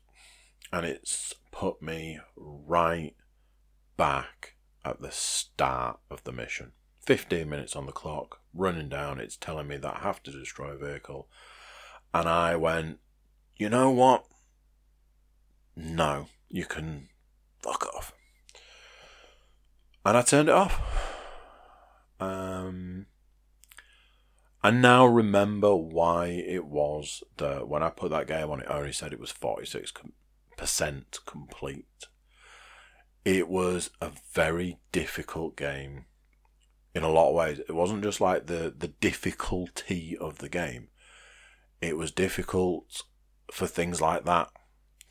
and it's put me right back at the start of the mission. 15 minutes on the clock, running down, it's telling me that I have to destroy a vehicle. And I went, you know what? No, you can fuck off. And I turned it off. Um, I now remember why it was that when I put that game on, it only said it was 46% complete. It was a very difficult game in a lot of ways. It wasn't just like the, the difficulty of the game, it was difficult for things like that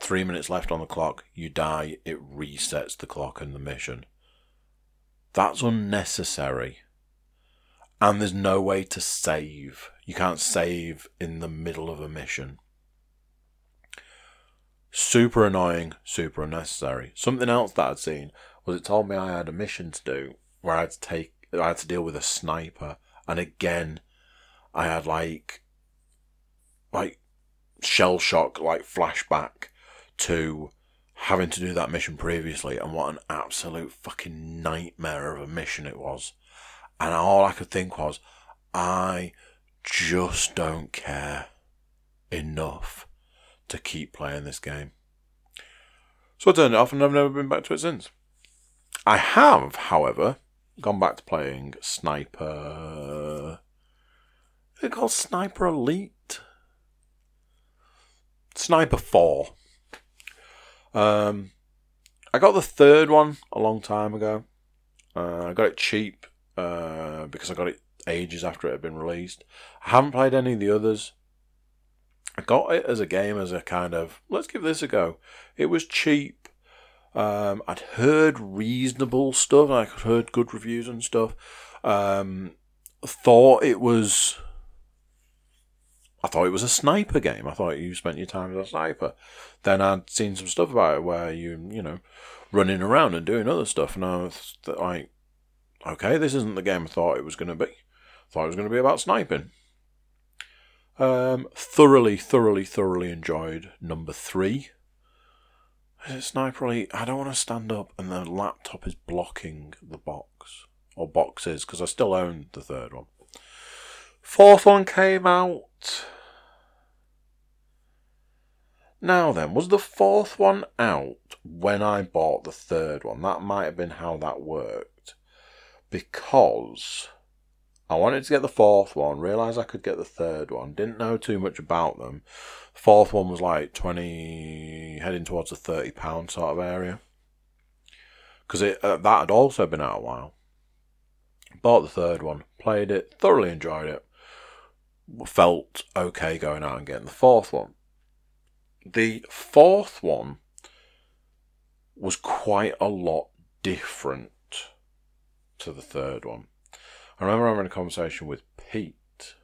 Three minutes left on the clock, you die, it resets the clock and the mission. That's unnecessary. And there's no way to save. You can't save in the middle of a mission. Super annoying, super unnecessary. Something else that I'd seen was it told me I had a mission to do where I had to take I had to deal with a sniper and again I had like like shell shock like flashback to having to do that mission previously and what an absolute fucking nightmare of a mission it was. And all I could think was, I just don't care enough to keep playing this game. So I turned it off and I've never been back to it since. I have, however, gone back to playing Sniper. Is it called Sniper Elite? Sniper 4. Um, I got the third one a long time ago. Uh, I got it cheap uh, because I got it ages after it had been released. I haven't played any of the others. I got it as a game as a kind of let's give this a go. It was cheap. Um, I'd heard reasonable stuff. I'd heard good reviews and stuff. Um, thought it was I thought it was a sniper game. I thought you spent your time as a sniper. Then I'd seen some stuff about it where you, you know, running around and doing other stuff, and I was like, okay, this isn't the game I thought it was going to be. I thought it was going to be about sniping. Um, thoroughly, thoroughly, thoroughly enjoyed number three. Is it Sniper Elite? I don't want to stand up and the laptop is blocking the box. Or boxes, because I still own the third one. Fourth one came out now then, was the fourth one out when I bought the third one? That might have been how that worked. Because I wanted to get the fourth one, realised I could get the third one, didn't know too much about them. The fourth one was like 20, heading towards the £30 sort of area. Because uh, that had also been out a while. Bought the third one, played it, thoroughly enjoyed it. Felt okay going out and getting the fourth one the fourth one was quite a lot different to the third one. I remember having a conversation with Pete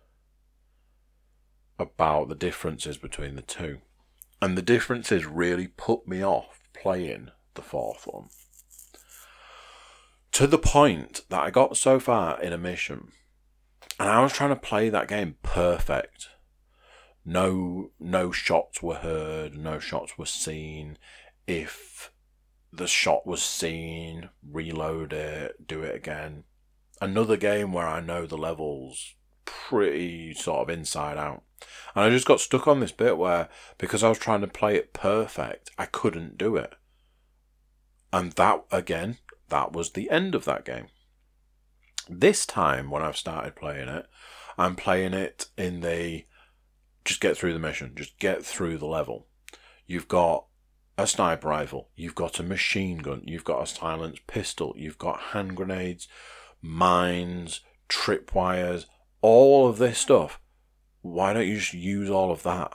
about the differences between the two. And the differences really put me off playing the fourth one. To the point that I got so far in a mission and I was trying to play that game perfect no no shots were heard, no shots were seen. If the shot was seen, reload it, do it again. Another game where I know the levels pretty sort of inside out. And I just got stuck on this bit where because I was trying to play it perfect, I couldn't do it. and that again, that was the end of that game. This time, when I've started playing it, I'm playing it in the just get through the mission, just get through the level. You've got a sniper rifle, you've got a machine gun, you've got a silenced pistol, you've got hand grenades, mines, tripwires, all of this stuff. Why don't you just use all of that?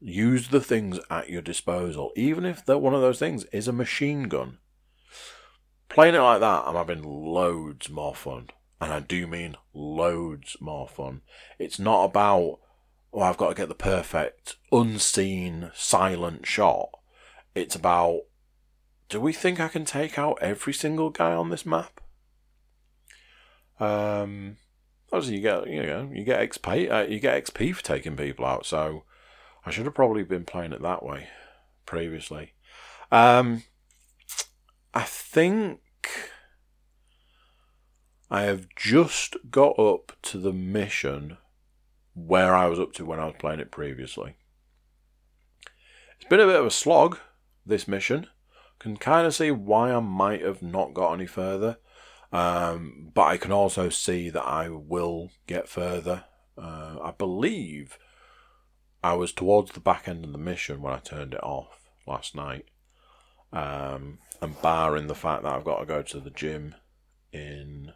Use the things at your disposal, even if that one of those things is a machine gun. Playing it like that, I'm having loads more fun. And I do mean loads more fun. It's not about, oh, I've got to get the perfect, unseen, silent shot. It's about, do we think I can take out every single guy on this map? Um, obviously you get, you know, you get XP, uh, you get XP for taking people out. So I should have probably been playing it that way previously. Um, I think I have just got up to the mission where I was up to when I was playing it previously. It's been a bit of a slog, this mission. Can kind of see why I might have not got any further. Um, but I can also see that I will get further. Uh, I believe I was towards the back end of the mission when I turned it off last night. Um, and barring the fact that I've got to go to the gym in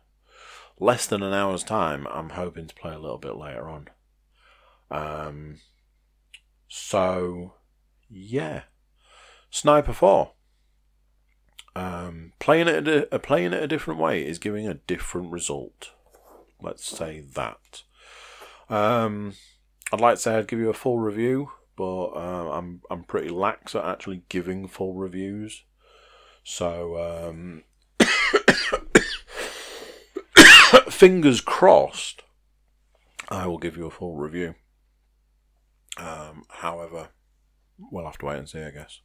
less than an hour's time, I'm hoping to play a little bit later on. Um, so, yeah. Sniper 4. Um, playing it a, uh, playing it a different way is giving a different result. Let's say that. Um, I'd like to say I'd give you a full review, but uh, I'm I'm pretty lax at actually giving full reviews. So um, fingers crossed, I will give you a full review. Um, however, we'll have to wait and see, I guess.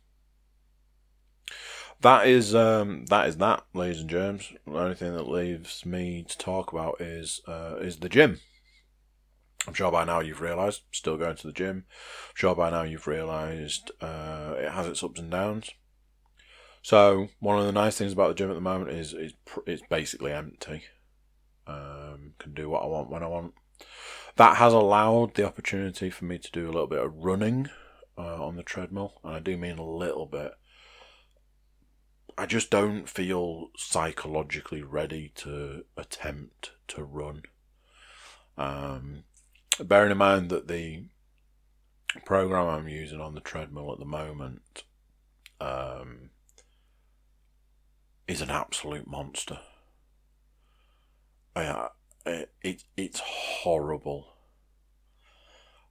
That is um, that is that, ladies and germs. The only thing that leaves me to talk about is uh, is the gym. I'm sure by now you've realised. Still going to the gym. I'm sure by now you've realised uh, it has its ups and downs. So one of the nice things about the gym at the moment is, is it's basically empty. Um, can do what I want when I want. That has allowed the opportunity for me to do a little bit of running uh, on the treadmill, and I do mean a little bit I just don't feel psychologically ready to attempt to run. Um, bearing in mind that the program I'm using on the treadmill at the moment um, is an absolute monster. I, it, it it's horrible.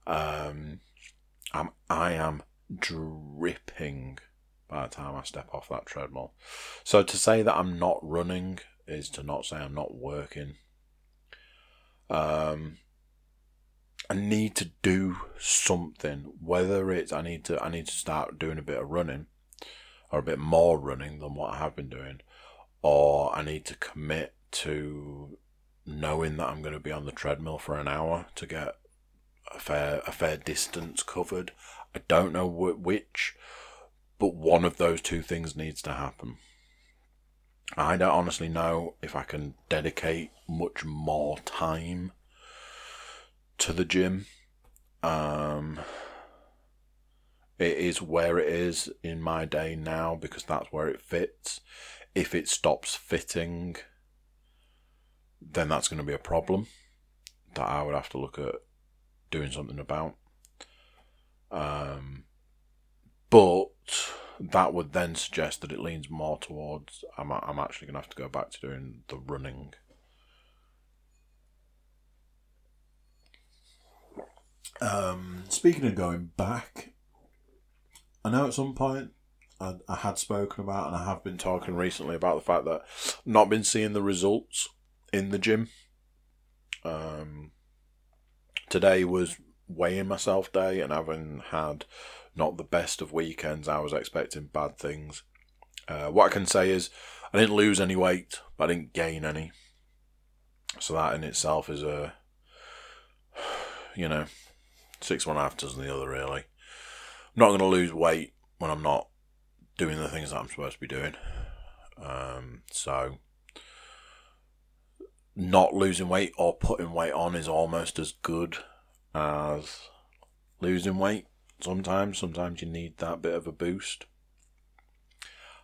Um, I'm I am dripping by the time I step off that treadmill. So to say that I'm not running is to not say I'm not working. Um, I need to do something. Whether it's I need to I need to start doing a bit of running, or a bit more running than what I have been doing, or I need to commit to knowing that I'm going to be on the treadmill for an hour to get a fair a fair distance covered. I don't know which but one of those two things needs to happen. I don't honestly know if I can dedicate much more time to the gym. Um, it is where it is in my day now because that's where it fits. If it stops fitting, then that's going to be a problem that I would have to look at doing something about. Um, but that would then suggest that it leans more towards I'm, I'm actually going to have to go back to doing the running. Um, speaking of going back, I know at some point I, I had spoken about, and I have been talking recently about the fact that not been seeing the results in the gym. Um, today was weighing myself day, and having had not the best of weekends. I was expecting bad things. Uh, what I can say is I didn't lose any weight, but I didn't gain any. So that in itself is a, you know, six one half dozen the other really. I'm not going to lose weight when I'm not doing the things that I'm supposed to be doing. Um, so not losing weight or putting weight on is almost as good as losing weight. Sometimes, sometimes you need that bit of a boost.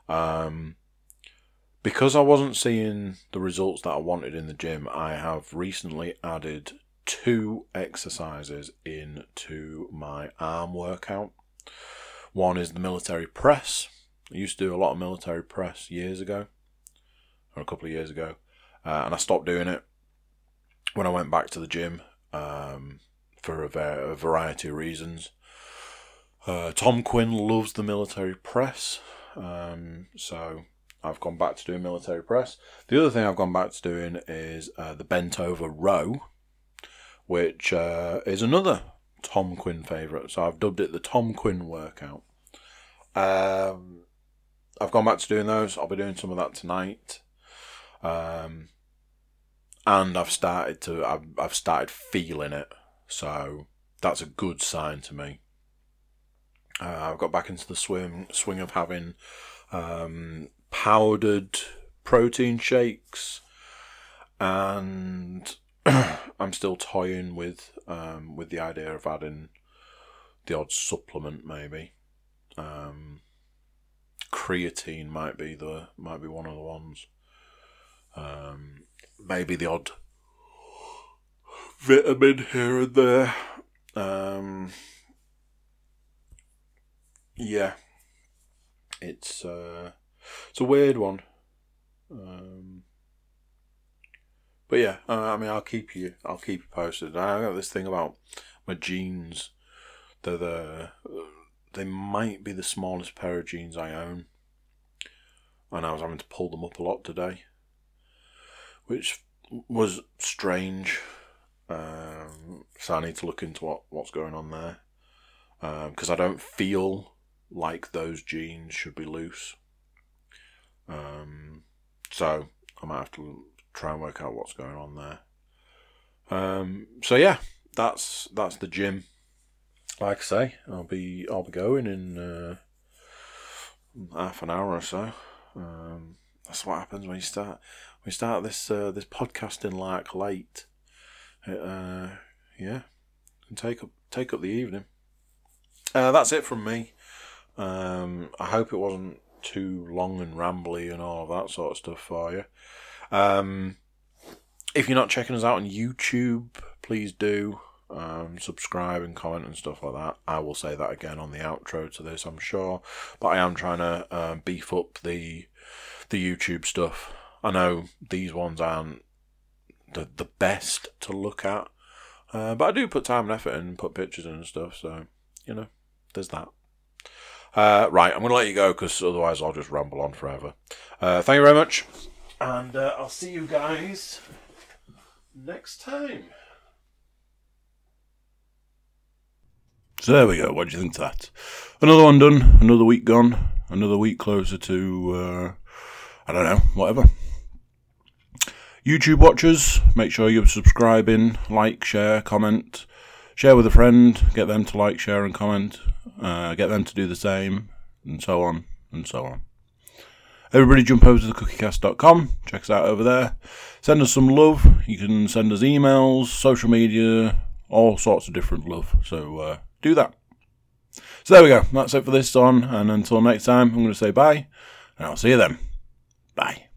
Um, because I wasn't seeing the results that I wanted in the gym, I have recently added two exercises into my arm workout. One is the military press. I used to do a lot of military press years ago, or a couple of years ago, uh, and I stopped doing it when I went back to the gym um, for a, a, variety of reasons. Uh, Tom Quinn loves the military press, um, so I've gone back to doing military press. The other thing I've gone back to doing is uh, the bent over row, which uh, is another Tom Quinn favourite. So I've dubbed it the Tom Quinn workout. Um, I've gone back to doing those. I'll be doing some of that tonight. Um, and I've started to I've, I've started feeling it. So that's a good sign to me. Uh, I've got back into the swim swing of having um, powdered protein shakes, and I'm still toying with um, with the idea of adding the odd supplement, maybe. Um, creatine might be the might be one of the ones. Um, maybe the odd vitamin here and there. Um, yeah, it's uh, it's a weird one. Um, but yeah, uh, I mean, I'll keep you, I'll keep you posted. I got this thing about my jeans. They're the, they might be the smallest pair of jeans I own, and I was having to pull them up a lot today, which was strange. Um, so I need to look into what, what's going on there because um, I don't feel like those jeans should be loose. Um, so I might have to try and work out what's going on there. Um, so yeah, that's that's the gym. Like I say, I'll be I'll be going in uh, half an hour or so. Um, that's what happens when you start we start this uh, this podcasting like late. It, uh, yeah, and take up take up the evening. Uh, that's it from me. Um, I hope it wasn't too long and rambly and all of that sort of stuff for you. Um, if you're not checking us out on YouTube, please do um, subscribe and comment and stuff like that. I will say that again on the outro to this, I'm sure. But I am trying to uh, beef up the the YouTube stuff. I know these ones aren't the the best to look at, uh, but I do put time and effort and put pictures in and stuff. So you know, there's that. Uh, right, I'm going to let you go because otherwise I'll just ramble on forever. Uh, thank you very much, and uh, I'll see you guys next time. So there we go. What do you think of that? Another one done. Another week gone. Another week closer to uh, I don't know, whatever. YouTube watchers, make sure you're subscribing, like, share, comment, share with a friend, get them to like, share, and comment uh, get them to do the same, and so on and so on. Everybody jump over to thecookiecast.com, check us out over there. Send us some love. You can send us emails, social media, all sorts of different love. So uh, do that. So there we go. That's it for this one. And until next time, I'm going to say bye. And I'll see you then. Bye.